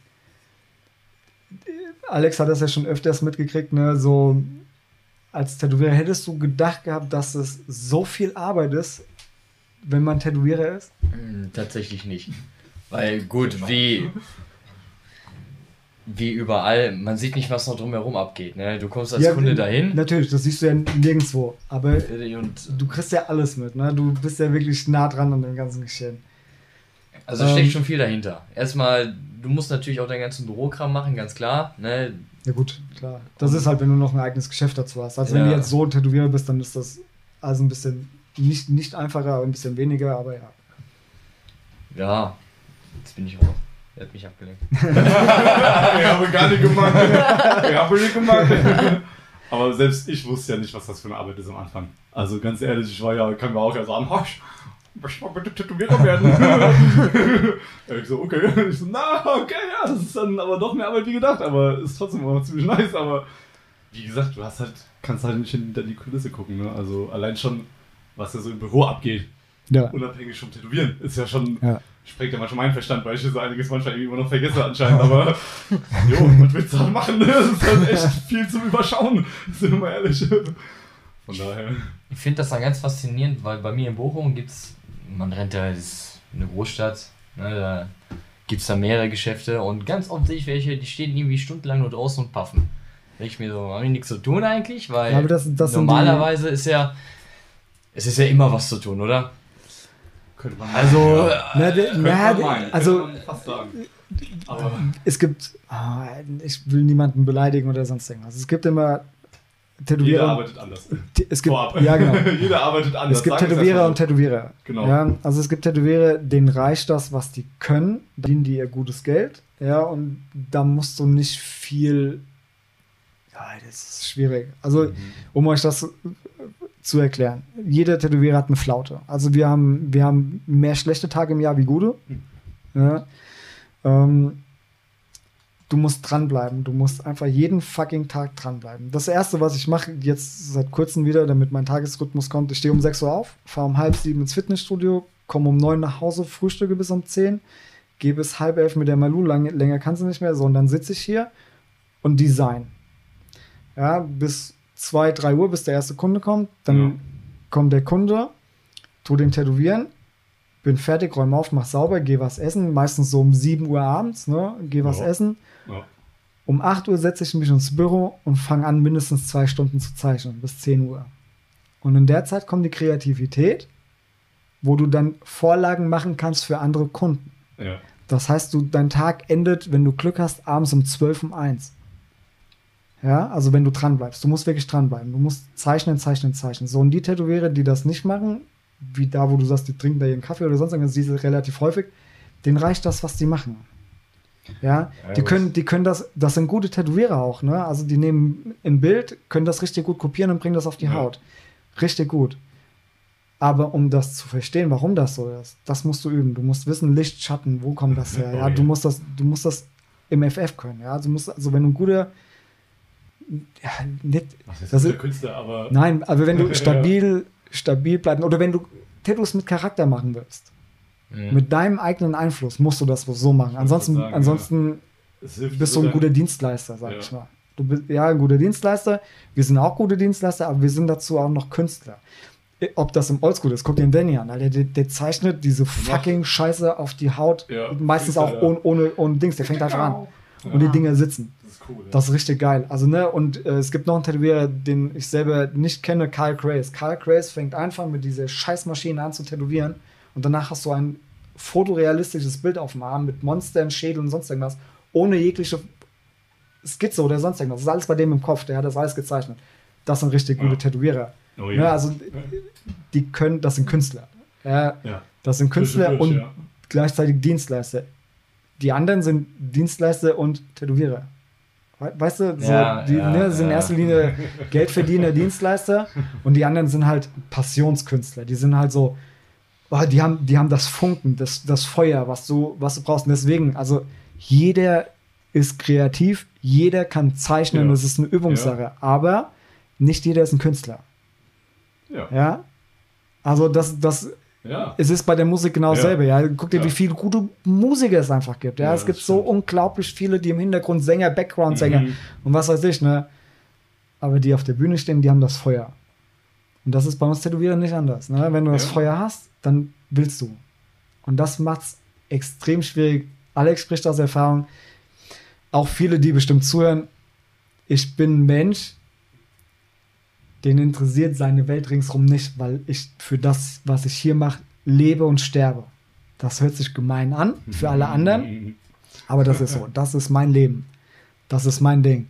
Alex hat das ja schon öfters mitgekriegt, ne? So als Tätowierer hättest du gedacht gehabt, dass es so viel Arbeit ist, wenn man Tätowierer ist? Hm, Tatsächlich nicht. Weil gut, wie, wie überall, man sieht nicht, was noch drumherum abgeht. Ne? Du kommst als Ja, Kunde dahin Natürlich, das siehst du ja nirgendwo. Aber und du kriegst ja alles mit, ne? Du bist ja wirklich nah dran an dem ganzen Geschehen. also Ähm, steckt schon viel dahinter. Erstmal, du musst natürlich auch deinen ganzen Bürokram machen, ganz klar. Ne? Ja gut, klar. Das ist halt, wenn du noch ein eigenes Geschäft dazu hast. Also wenn Ja. du jetzt so ein Tätowierer bist, dann ist das also ein bisschen nicht, nicht einfacher, aber ein bisschen weniger, aber ja. Ja, jetzt bin ich auch. Er hat mich abgelenkt. Ich habe gar nicht gemacht. Ich habe nicht gemacht. Aber selbst ich wusste ja nicht, was das für eine Arbeit ist am Anfang. Also ganz ehrlich, ich war ja, kann mir auch ja sagen, "Oh, ich möchte mal bitte Tätowierer werden. Ja, ich so, okay. Ich so, na, okay, ja, das ist dann aber doch mehr Arbeit wie gedacht, aber ist trotzdem auch ziemlich nice. Aber wie gesagt, du hast halt, kannst halt nicht hinter die Kulisse gucken. Ne? Also allein schon, was da so im Büro abgeht, Ja. unabhängig vom Tätowieren, ist ja schon Ja. sprengt ja manchmal meinen Verstand, weil ich so einiges manchmal irgendwie immer noch vergesse anscheinend, aber jo, was willst du halt machen? ne? Das ist halt echt viel zum Überschauen, sind wir mal ehrlich. Von daher. Ich finde das dann ganz faszinierend, weil bei mir in Bochum gibt es, man rennt da, das ist eine Großstadt, ne, da gibt es da mehrere Geschäfte und ganz oft sehe ich welche, die stehen irgendwie stundenlang nur draußen und puffen. Denke ich mir so, haben die nichts zu tun eigentlich? Weil Ja, aber das- das sind die- normalerweise ist ja, es ist ja immer was zu tun, oder? Könnte man Also, ja, Na, de, könnte na, man de, meinen, also könnte man fast sagen. Aber es gibt, ah, ich will niemanden beleidigen oder sonst irgendwas. Es gibt immer jeder Tätowierer. arbeitet anders. Es gibt, Vorab. ja, genau. jeder arbeitet anders. Es gibt sagen Tätowierer und Tätowierer. Genau. Ja, also es gibt Tätowierer, denen reicht das, was die können, dienen die ihr gutes Geld. Ja, und da musst du nicht viel. Ja, das ist schwierig. Also, um euch das äh, zu erklären. Jeder Tätowierer hat eine Flaute. Also wir haben, wir haben mehr schlechte Tage im Jahr wie gute. Ja. Ähm, du musst dranbleiben. Du musst einfach jeden fucking Tag dranbleiben. Das erste, was ich mache, jetzt seit kurzem wieder, damit mein Tagesrhythmus kommt, ich stehe um 6 Uhr auf, fahre um halb sieben ins Fitnessstudio, komme um 9 nach Hause, frühstücke bis um 10, gehe bis halb elf mit der Malu, lang, länger kannst du nicht mehr, sondern sitze ich hier und design. Ja, bis 2, 3 Uhr, bis der erste Kunde kommt. Dann Ja. kommt der Kunde, tu den tätowieren, bin fertig, räume auf, mach sauber, geh was essen. Meistens so um 7 Uhr abends, ne? Geh was Ja. essen. Ja. Um 8 Uhr setze ich mich ins Büro und fange an, mindestens zwei Stunden zu zeichnen, bis 10 Uhr. Und in der Zeit kommt die Kreativität, wo du dann Vorlagen machen kannst für andere Kunden. Ja. Das heißt, du, dein Tag endet, wenn du Glück hast, abends um 12 um 1. Ja, also wenn du dran bleibst, du musst wirklich dranbleiben. Du musst zeichnen, zeichnen, zeichnen. So, und die Tätowierer, die das nicht machen, wie da, wo du sagst, die trinken da ihren Kaffee oder sonst irgendwas, diese relativ häufig, denen reicht das, was die machen. Ja, Ja, die können, die können das, das sind gute Tätowierer auch, ne? Also die nehmen ein Bild, können das richtig gut kopieren und bringen das auf die Ja. Haut. Richtig gut. Aber um das zu verstehen, warum das so ist, das musst du üben. Du musst wissen, Licht, Schatten, wo kommt das her? Ja, du musst das, du musst das im FF können. Ja, du musst, also wenn du ein guter, ja, nicht, Was ist Das ist- Künstler, aber. nein, aber wenn du Ja. stabil, stabil bleiben oder wenn du Tattoos mit Charakter machen willst, Mhm. mit deinem eigenen Einfluss musst du das so machen. Ansonsten, sagen, ja. ansonsten hilft bist du ein guter Dienstleister, sag Ja. ich mal. Du bist ja ein guter Dienstleister. Wir sind auch gute Dienstleister, aber wir sind dazu auch noch Künstler. Ob das im Oldschool ist, guck dir den Danny an, Alter, der, der zeichnet diese fucking Scheiße auf die Haut, Ja, meistens auch ohne, ohne, ohne Dings, der fängt einfach an. Und die Dinger sitzen. Das ist cool. Ja. Das ist richtig geil. Also, ne, und äh, es gibt noch einen Tätowierer, den ich selber nicht kenne, Karl Craze. Karl Craze fängt einfach mit dieser Scheißmaschine an zu tätowieren und danach hast du ein fotorealistisches Bild auf dem Arm mit Monstern, Schädel und sonst irgendwas, ohne jegliche Skizze oder sonst irgendwas. Das ist alles bei dem im Kopf, der hat das alles gezeichnet. Das sind richtig gute Ja. Tätowierer. oh, Ja, also, die können, das sind Künstler. Ja, ja. das sind Künstler und ja. gleichzeitig Dienstleister. Die anderen sind Dienstleister und Tätowierer. We- Weißt du, so, Ja, die ja, ne, sind in erster Linie Geldverdiener, Dienstleister und die anderen sind halt Passionskünstler. Die sind halt so, oh, die, haben, die haben das Funken, das, das Feuer, was du, was du brauchst. Und deswegen, also jeder ist kreativ, jeder kann zeichnen, Ja. das ist eine Übungssache, aber nicht jeder ist ein Künstler. Ja. Ja? Also das, das ja. es ist bei der Musik genau Ja. dasselbe. Ja. Guck dir, Ja. wie viele gute Musiker es einfach gibt. Ja. Ja, es gibt so unglaublich viele, die im Hintergrund Sänger, Background-Sänger Mhm. und was weiß ich, ne? Aber die auf der Bühne stehen, die haben das Feuer. Und das ist bei uns Tätowierern nicht anders. Ne? Wenn du das. Feuer hast, dann willst du. Und das macht es extrem schwierig. Alex spricht aus Erfahrung. Auch viele, die bestimmt zuhören. Ich bin ein Mensch, den interessiert seine Welt ringsrum nicht, weil ich für das, was ich hier mache, lebe und sterbe. Das hört sich gemein an für alle anderen, aber das ist so. Das ist mein Leben. Das ist mein Ding.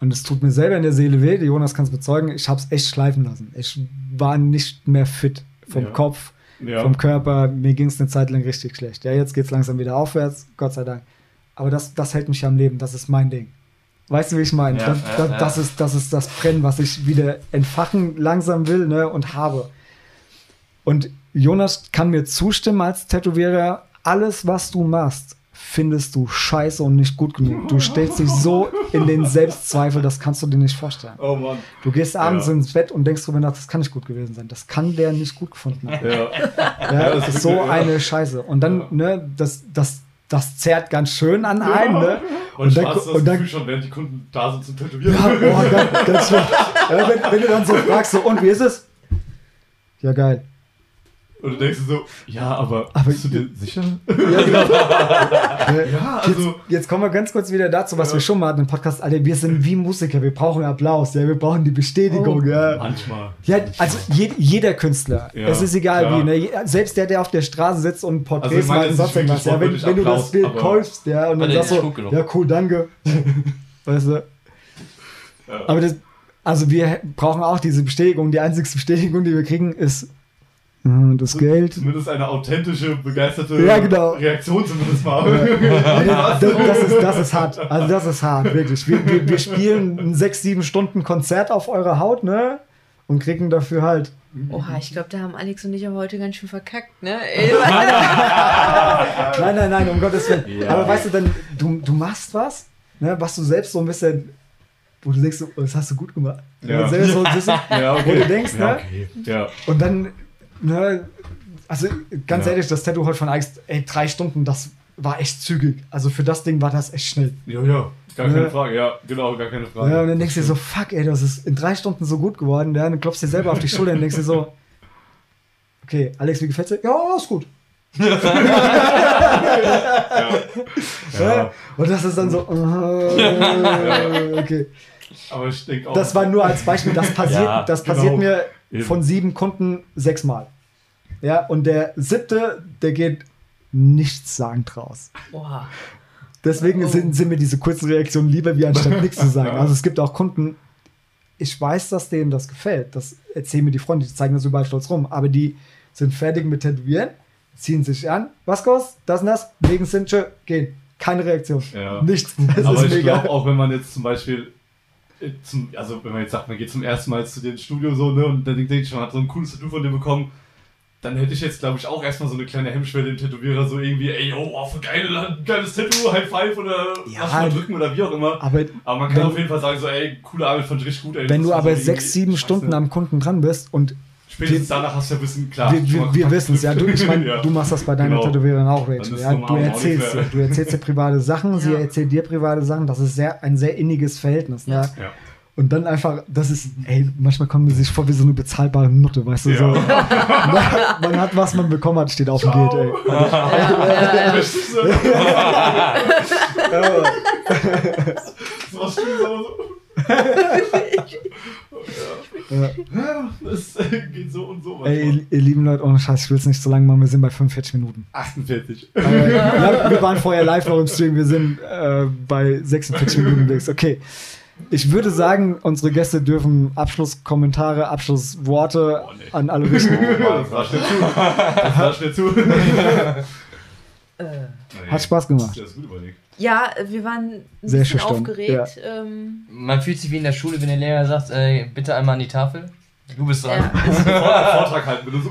Und es tut mir selber in der Seele weh. Jonas kann es bezeugen. Ich habe es echt schleifen lassen. Ich war nicht mehr fit vom Ja. Kopf, Ja. vom Körper. Mir ging es eine Zeit lang richtig schlecht. Ja, jetzt geht es langsam wieder aufwärts, Gott sei Dank. Aber das, das hält mich am Leben. Das ist mein Ding. Weißt du, wie ich meine? Ja, das, ja, das, das, ist, das ist das Brennen, was ich wieder entfachen langsam will ne, und habe. Und Jonas kann mir zustimmen als Tätowierer, alles, was du machst, findest du scheiße und nicht gut genug. Du stellst dich so in den Selbstzweifel, das kannst du dir nicht vorstellen. Oh Mann. Du gehst abends Ja. ins Bett und denkst drüber nach, das kann nicht gut gewesen sein. Das kann der nicht gut gefunden haben. Ja. Ja, Ja, das ist so eine Scheiße. Und dann, ne, das, das, das zerrt ganz schön an einen, ne? Und, Und dann, hast du und dann, Gefühl schon, während die Kunden da sind zum Tätowieren. ja, oh, ganz, ganz schlimm. Ja, wenn, wenn du dann so fragst, so, und wie ist es? Ja, geil. Und du denkst so, ja, aber, Aber- bist du dir sicher? Ja, genau. Ja, also. Jetzt, jetzt kommen wir ganz kurz wieder dazu, was Ja. wir schon mal hatten im Podcast. Alter, wir sind wie Musiker, wir brauchen Applaus, ja, wir brauchen die Bestätigung, ja. Manchmal. Ja, also je, jeder Künstler, Ja, es ist egal wie, ne? Selbst der, der auf der Straße sitzt und Also Porträts meine, malt und sonst irgendwas, ja, wenn, wenn du das Bild kaufst, ja, und dann sagst du, genug. ja, cool, danke. weißt du? Ja. Aber das, also wir brauchen auch diese Bestätigung. Die einzigste Bestätigung, die wir kriegen, ist das Geld. Zumindest eine authentische, begeisterte Ja, genau. Reaktion zumindest mal. Das, das, ist, das ist hart. Also das ist hart, wirklich. Wir, wir, wir spielen ein sechs, sieben Stunden Konzert auf eurer Haut, ne? Und kriegen dafür halt. Oha, ich glaube, da haben Alex und ich aber heute ganz schön verkackt, ne? Nein, nein, nein, um Gottes Willen. Ja. Aber weißt du, dann, du, du machst was, ne, was du selbst so ein bisschen, wo du denkst, oh, das hast du gut gemacht. Ja. Selbst so ein bisschen, Ja, Wo du denkst, ja, ne? okay. Ja. Und dann, ne, also ganz Ja. ehrlich, das Tattoo heute von Alex, ey, drei Stunden, das war echt zügig. Also für das Ding war das echt schnell. ja, ja, gar Ja. keine Frage. Ja, genau, gar keine Frage. Ja, und dann denkst du dir so, fuck, ey, das ist in drei Stunden so gut geworden. Ja, dann klopfst du dir selber auf die Schulter und denkst dir so, okay, Alex, wie gefällt's dir? Ja, ist gut. ja. Ja. Und das ist dann so, äh, okay. Aber ich denke auch. Das war nur als Beispiel, das passiert, das passiert genau. mir Eben. von sieben Kunden sechsmal. Ja, und der siebte, der geht nichtssagend raus. Oha. deswegen Oh. sind, sind mir diese kurzen Reaktionen lieber, wie anstatt nichts zu sagen. Also es gibt auch Kunden, ich weiß, dass denen das gefällt. Das erzählen mir die Freunde, die zeigen das überall stolz rum. Aber die sind fertig mit Tätowieren, ziehen sich an, was kostet, das und das, legen hin, tschö, gehen. Keine Reaktion. Ja. Nichts. Das Aber ist ich glaube auch, wenn man jetzt zum Beispiel, zum, also wenn man jetzt sagt, man geht zum ersten Mal zu dem Studio so, ne, und dann denkt ich, man hat so ein cooles Tattoo von dem bekommen, dann hätte ich jetzt, glaube ich, auch erstmal so eine kleine Hemmschwelle im Tätowierer, so irgendwie, ey, oh, für geil, geiles Tattoo, High Five oder Ja, lass mal drücken oder wie auch immer. Aber Aber man kann wenn- auf jeden Fall sagen, so, ey, coole Arbeit, fand ich richtig gut, ey. wenn du aber so sechs, sieben Stunden am Kunden dran bist und Spätestens wir- danach hast du ja ein bisschen klar. wir, wir, wir wissen es, ja. Du, ich meine, Ja. du machst das bei deinen Genau. Tätowierern auch, Rachel. Ja? Du erzählst du erzählst dir private Sachen, sie Ja. erzählt dir private Sachen. Das ist sehr, ein sehr inniges Verhältnis. Ne? Ja. Und dann einfach, das ist, ey, manchmal kommen die sich vor wie so eine bezahlbare Nutte, weißt du, Ja. so. man, man hat, was man bekommen hat, steht auf dem Geld, ey. Ja, ja, ja. Richtig so. Ja. Ja. Ja, das äh, geht so und so. Ey, ihr, ihr lieben Leute, ohne Scheiß, ich will es nicht so lange machen, wir sind bei 45 Minuten. 48. Aber, ja, wir waren vorher live noch im Stream, wir sind äh, bei 46 Minuten unterwegs. Okay. Ich würde sagen, unsere Gäste dürfen Abschlusskommentare, Abschlussworte Oh, nee. an alle richten. Das war schnell zu. Das war schnell zu. Äh, Hat Spaß gemacht. Das ist gut überlegt. Ja, wir waren ein Sehr bisschen aufgeregt. Ähm, Man fühlt sich wie in der Schule, wenn der Lehrer sagt, ey, bitte einmal an die Tafel. Du bist dran. ja, Vortrag halten, du so.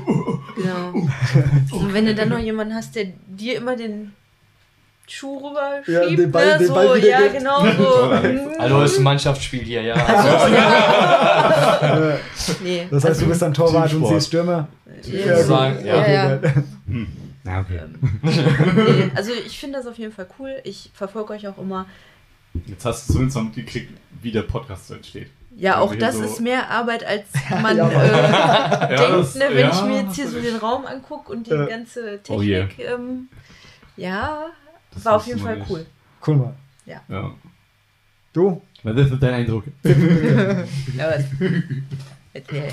genau. Und wenn du dann noch jemanden hast, der dir immer den Schuh rüber Ja, schiebt, den Ball- ne? den so, Ball ja, gibt. genau so. Toll, Alex. hm. Hallo, ist ein Mannschaftsspiel hier, ja. Also, ja. Äh, Nee, Das heißt, du bist dann Torwart und Teamsport. sie ist Stürmer. ja, sagen, ja. Okay, ja. Ja, okay. nee, also ich finde das auf jeden Fall cool. Ich verfolge euch auch immer. Jetzt hast du zumindest mal mitgekriegt, wie der Podcast so entsteht. Ja, Wenn auch das so- ist mehr Arbeit, als man Ja, äh, denkt, das- ne, wenn ja, ich mir jetzt hier so den Raum angucke und die Ja. ganze Oh. Technik. ähm, ja, Das war auf jeden Fall cool. Cool mal. Ja. Du? Was ist dein Eindruck? Ja, was- Erzähl.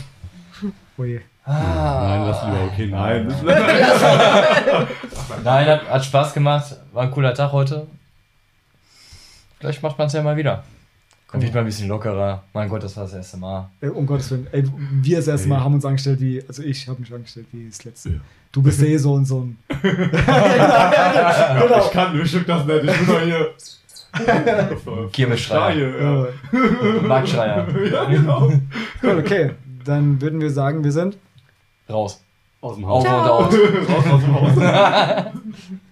Oh je. Nein, lass lieber, okay, nein. Nein, hat, hat Spaß gemacht. War ein cooler Tag heute. Vielleicht macht man es ja mal wieder. Dann wird mal ein bisschen lockerer. Mein Gott, das war das erste Mal. Ey, um Gottes Willen. Ey, wir das erste Mal haben uns angestellt wie, also ich habe mich angestellt wie das letzte. Ja. Du bist eh so und so ein. Ja, ich kann mir das nicht, ich bin doch hier. Kirmesschreier. Schreie, ja. Ja. Marktschreier. ja, genau. Cool, okay. Dann würden wir sagen, wir sind. Raus. Aus dem Auf Haus. und aus. Raus aus dem Haus.